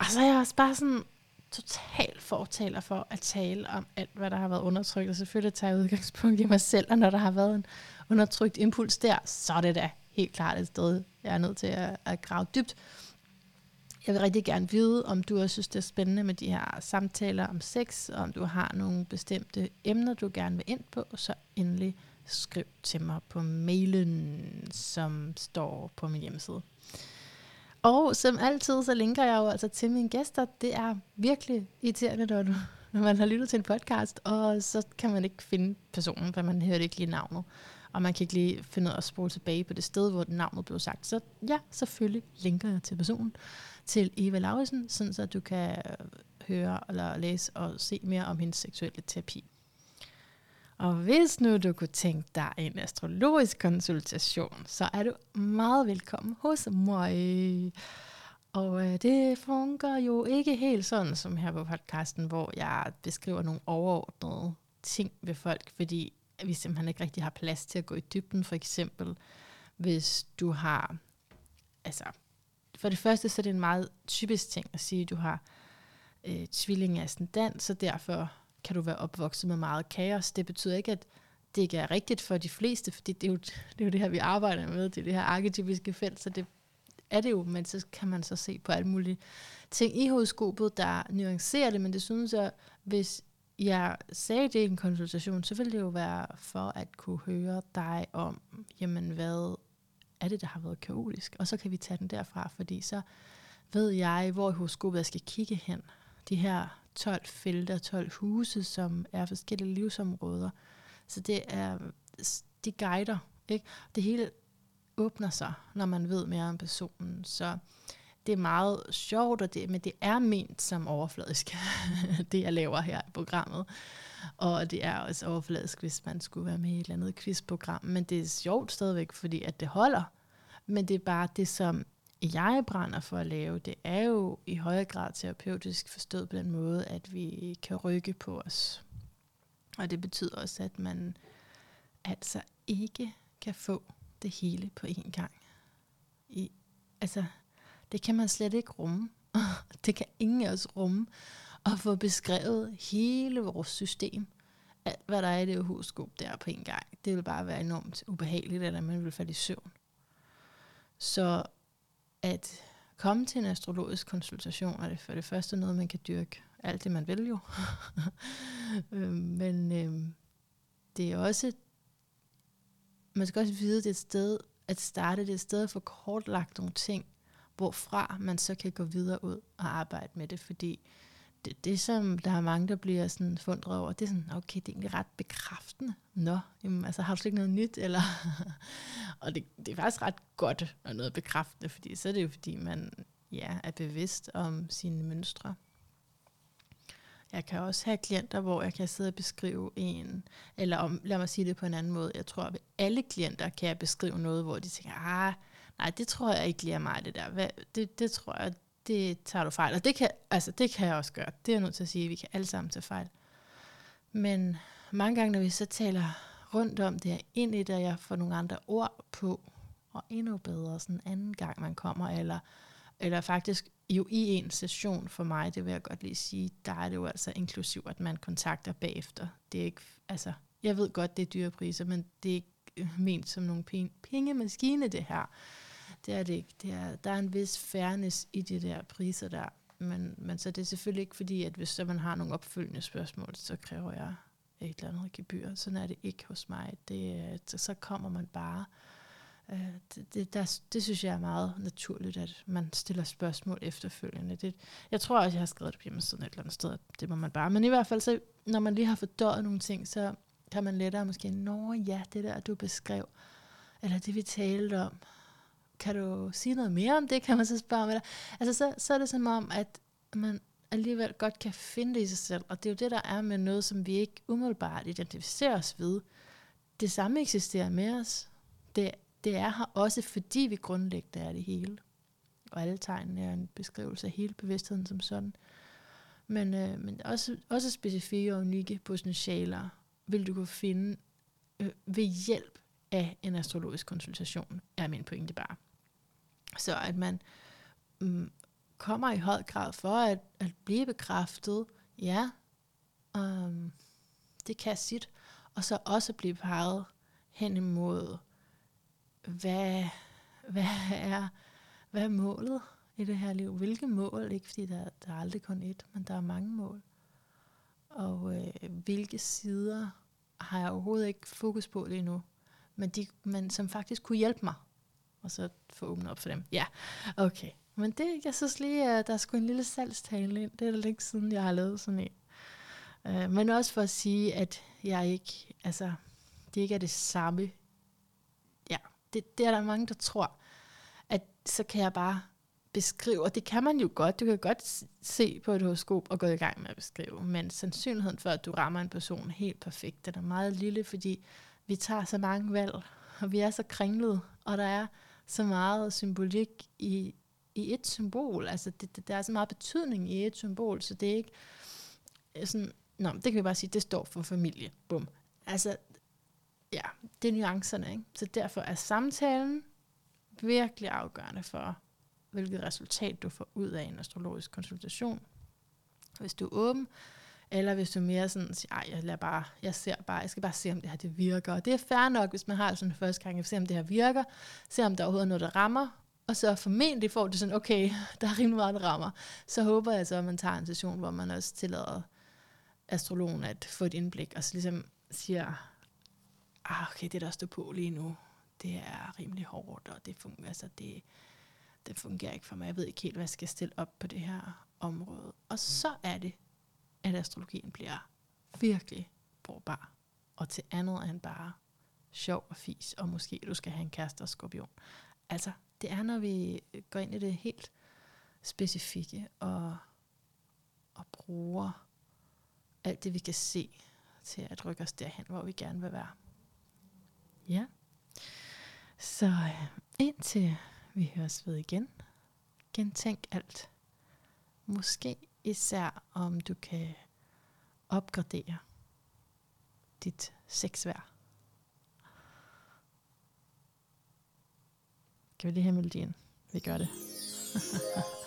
Og så er jeg også bare sådan total fortaler for at tale om alt, hvad der har været undertrykt. Og selvfølgelig tager jeg udgangspunkt i mig selv, og når der har været en undertrykt impuls der, så er det da helt klart et sted, jeg er nødt til at, at grave dybt. Jeg vil rigtig gerne vide, om du også synes, det er spændende med de her samtaler om sex, og om du har nogle bestemte emner, du gerne vil ind på, så endelig skriv til mig på mailen, som står på min hjemmeside. Og som altid, så linker jeg jo altså til mine gæster. Det er virkelig irriterende, når, du, når man har lyttet til en podcast, og så kan man ikke finde personen, for man hører ikke lige navnet. Og man kan ikke lige finde ud af at spole tilbage på det sted, hvor navnet blev sagt. Så ja, selvfølgelig linker jeg til personen, til Eva Lauritsen, sådan så du kan høre eller læse og se mere om hendes seksuelle terapi. Og hvis nu du kunne tænke dig en astrologisk konsultation, så er du meget velkommen hos mig. Og øh, det fungerer jo ikke helt sådan som her på podcasten, hvor jeg beskriver nogle overordnede ting ved folk, fordi vi simpelthen ikke rigtig har plads til at gå i dybden. For eksempel, hvis du har, altså, for det første så er det en meget typisk ting at sige, at du har øh, tvilling ascendant, så derfor kan du være opvokset med meget kaos. Det betyder ikke, at det ikke er rigtigt for de fleste, fordi det er jo det, er jo det her, vi arbejder med, det er det her arketypiske felt, så det er det jo, men så kan man så se på alle mulige ting i horoskopet, der nuancerer det, men det synes jeg, hvis jeg sagde det i en konsultation, så ville det jo være for at kunne høre dig om, jamen hvad er det, der har været kaotisk, og så kan vi tage den derfra, fordi så ved jeg, hvor i horoskopet jeg skal kigge hen. De her 12 felter, 12 huse, som er forskellige livsområder. Så det er, de guider, ikke? Det hele åbner sig, når man ved mere om personen. Så det er meget sjovt, og det, men det er ment som overfladisk, *laughs* det jeg laver her i programmet. Og det er også overfladisk, hvis man skulle være med i et eller andet quizprogram. Men det er sjovt stadigvæk, fordi at det holder. Men det er bare det, som jeg brænder for at lave, det er jo i højere grad terapeutisk forstået på den måde, at vi kan rykke på os. Og det betyder også, at man altså ikke kan få det hele på én gang. I, altså, det kan man slet ikke rumme. *laughs* det kan ingen af os rumme. At få beskrevet hele vores system. Alt, hvad der er i det horoskop der på en gang. Det vil bare være enormt ubehageligt, eller man vil falde i søvn. Så at komme til en astrologisk konsultation er det for det første noget, man kan dyrke alt det, man vil jo. *laughs* Øhm, men øh, det er også, man skal også vide, det er et sted, at starte det et sted at få kortlagt nogle ting, hvorfra man så kan gå videre ud og arbejde med det, fordi det, det som der er mange, der bliver sådan fundret over, det er sådan, okay, det er egentlig ret bekræftende. Nå, jamen, altså har du slet ikke noget nyt? Eller *laughs* og det, det er faktisk ret godt at noget bekræftende, fordi så er det jo fordi, man ja, er bevidst om sine mønstre. Jeg kan også have klienter, hvor jeg kan sidde og beskrive en, eller om, lad mig sige det på en anden måde, jeg tror, at alle klienter kan jeg beskrive noget, hvor de tænker, ah, nej, det tror jeg ikke lige er mig, det der. Hvad, det, det tror jeg, det tager du fejl. Og det kan, altså, det kan jeg også gøre. Det er jeg nødt til at sige, at vi kan alle sammen tage fejl. Men mange gange, når vi så taler rundt om det, ind i det, og jeg får nogle andre ord på, og endnu bedre sådan en anden gang, man kommer, eller, eller faktisk jo i en session for mig, det vil jeg godt lige sige, der er det jo altså inklusiv, at man kontakter bagefter. Det er ikke, altså, jeg ved godt, det er dyre priser, men det er ikke ment som nogle penge, pengemaskine, det her. Det er det ikke. Det er, der er en vis fairness i de der priser der. Men, men så det er selvfølgelig ikke fordi, at hvis så man har nogle opfølgende spørgsmål, så kræver jeg et eller andet gebyr. Sådan er det ikke hos mig. Det, øh, så kommer man bare. Øh, det, det, der, det synes jeg er meget naturligt, at man stiller spørgsmål efterfølgende. Det, jeg tror også, jeg har skrevet det på hjemmesiden et eller andet sted, det må man bare. Men i hvert fald, så, når man lige har fordøjet nogle ting, så kan man lettere måske, nå ja, det der, du beskrev, eller det vi talte om, kan du sige noget mere om det, kan man så spørge om. Eller, Altså så, så er det som om, at man alligevel godt kan finde det i sig selv, og det er jo det, der er med noget, som vi ikke umiddelbart identificerer os ved. Det samme eksisterer med os. Det, det er her også, fordi vi grundlæggende er det hele. Og alle tegnene er en beskrivelse af hele bevidstheden som sådan. Men, øh, men også, også specifikke og unikke potentialer vil du kunne finde øh, ved hjælp af en astrologisk konsultation, er min pointe bare. Så at man mm, kommer i høj grad for at, at blive bekræftet, ja, um, det kan sit, og så også blive peget hen imod, hvad, hvad, er, hvad er målet i det her liv? Hvilke mål? Ikke fordi der, der er aldrig kun et, men der er mange mål. Og øh, hvilke sider har jeg overhovedet ikke fokus på lige nu, men, de, men som faktisk kunne hjælpe mig og så få åbnet op for dem. Ja, okay. Men det, jeg synes lige, at der er sgu en lille salgstale ind. Det er det ikke siden, jeg har lavet sådan en. Uh, men også for at sige, at jeg ikke, altså, det ikke er det samme. Ja, det, det er der mange, der tror, at så kan jeg bare beskrive, og det kan man jo godt, du kan godt se på et horoskop og gå i gang med at beskrive, men sandsynligheden for, at du rammer en person helt perfekt, den er meget lille, fordi vi tager så mange valg, og vi er så kringlede, og der er så meget symbolik i, i et symbol. Altså, det, det, der er så meget betydning i et symbol, så det er ikke øh, sådan, nå, det kan vi bare sige, det står for familie. Bum. Altså, ja, det er nuancerne, ikke? Så derfor er samtalen virkelig afgørende for, hvilket resultat du får ud af en astrologisk konsultation. Hvis du er åben, eller hvis du mere sådan siger, ej, jeg, lader bare, jeg ser bare, jeg skal bare se, om det her det virker. Og det er fair nok, hvis man har sådan en første gang, at se, om det her virker, se, om der overhovedet er noget, der rammer, og så formentlig får du sådan, okay, der er rimelig meget, der rammer. Så håber jeg så, at man tager en session, hvor man også tillader astrologen at få et indblik, og så ligesom siger, ah, okay, det der står på lige nu, det er rimelig hårdt, og det fungerer, altså det, det fungerer ikke for mig. Jeg ved ikke helt, hvad jeg skal stille op på det her område. Og så er det, at astrologien bliver virkelig brugbar. Og til andet end bare sjov og fis, og måske du skal have en kæreste og skorpion. Altså, det er, når vi går ind i det helt specifikke, og, og bruger alt det, vi kan se, til at rykke os derhen, hvor vi gerne vil være. Ja. Så øh, indtil vi høres ved igen, gentænk alt. Måske især om du kan opgradere dit sexvær. Kan vi lige have melodien? Vi gør det. *laughs*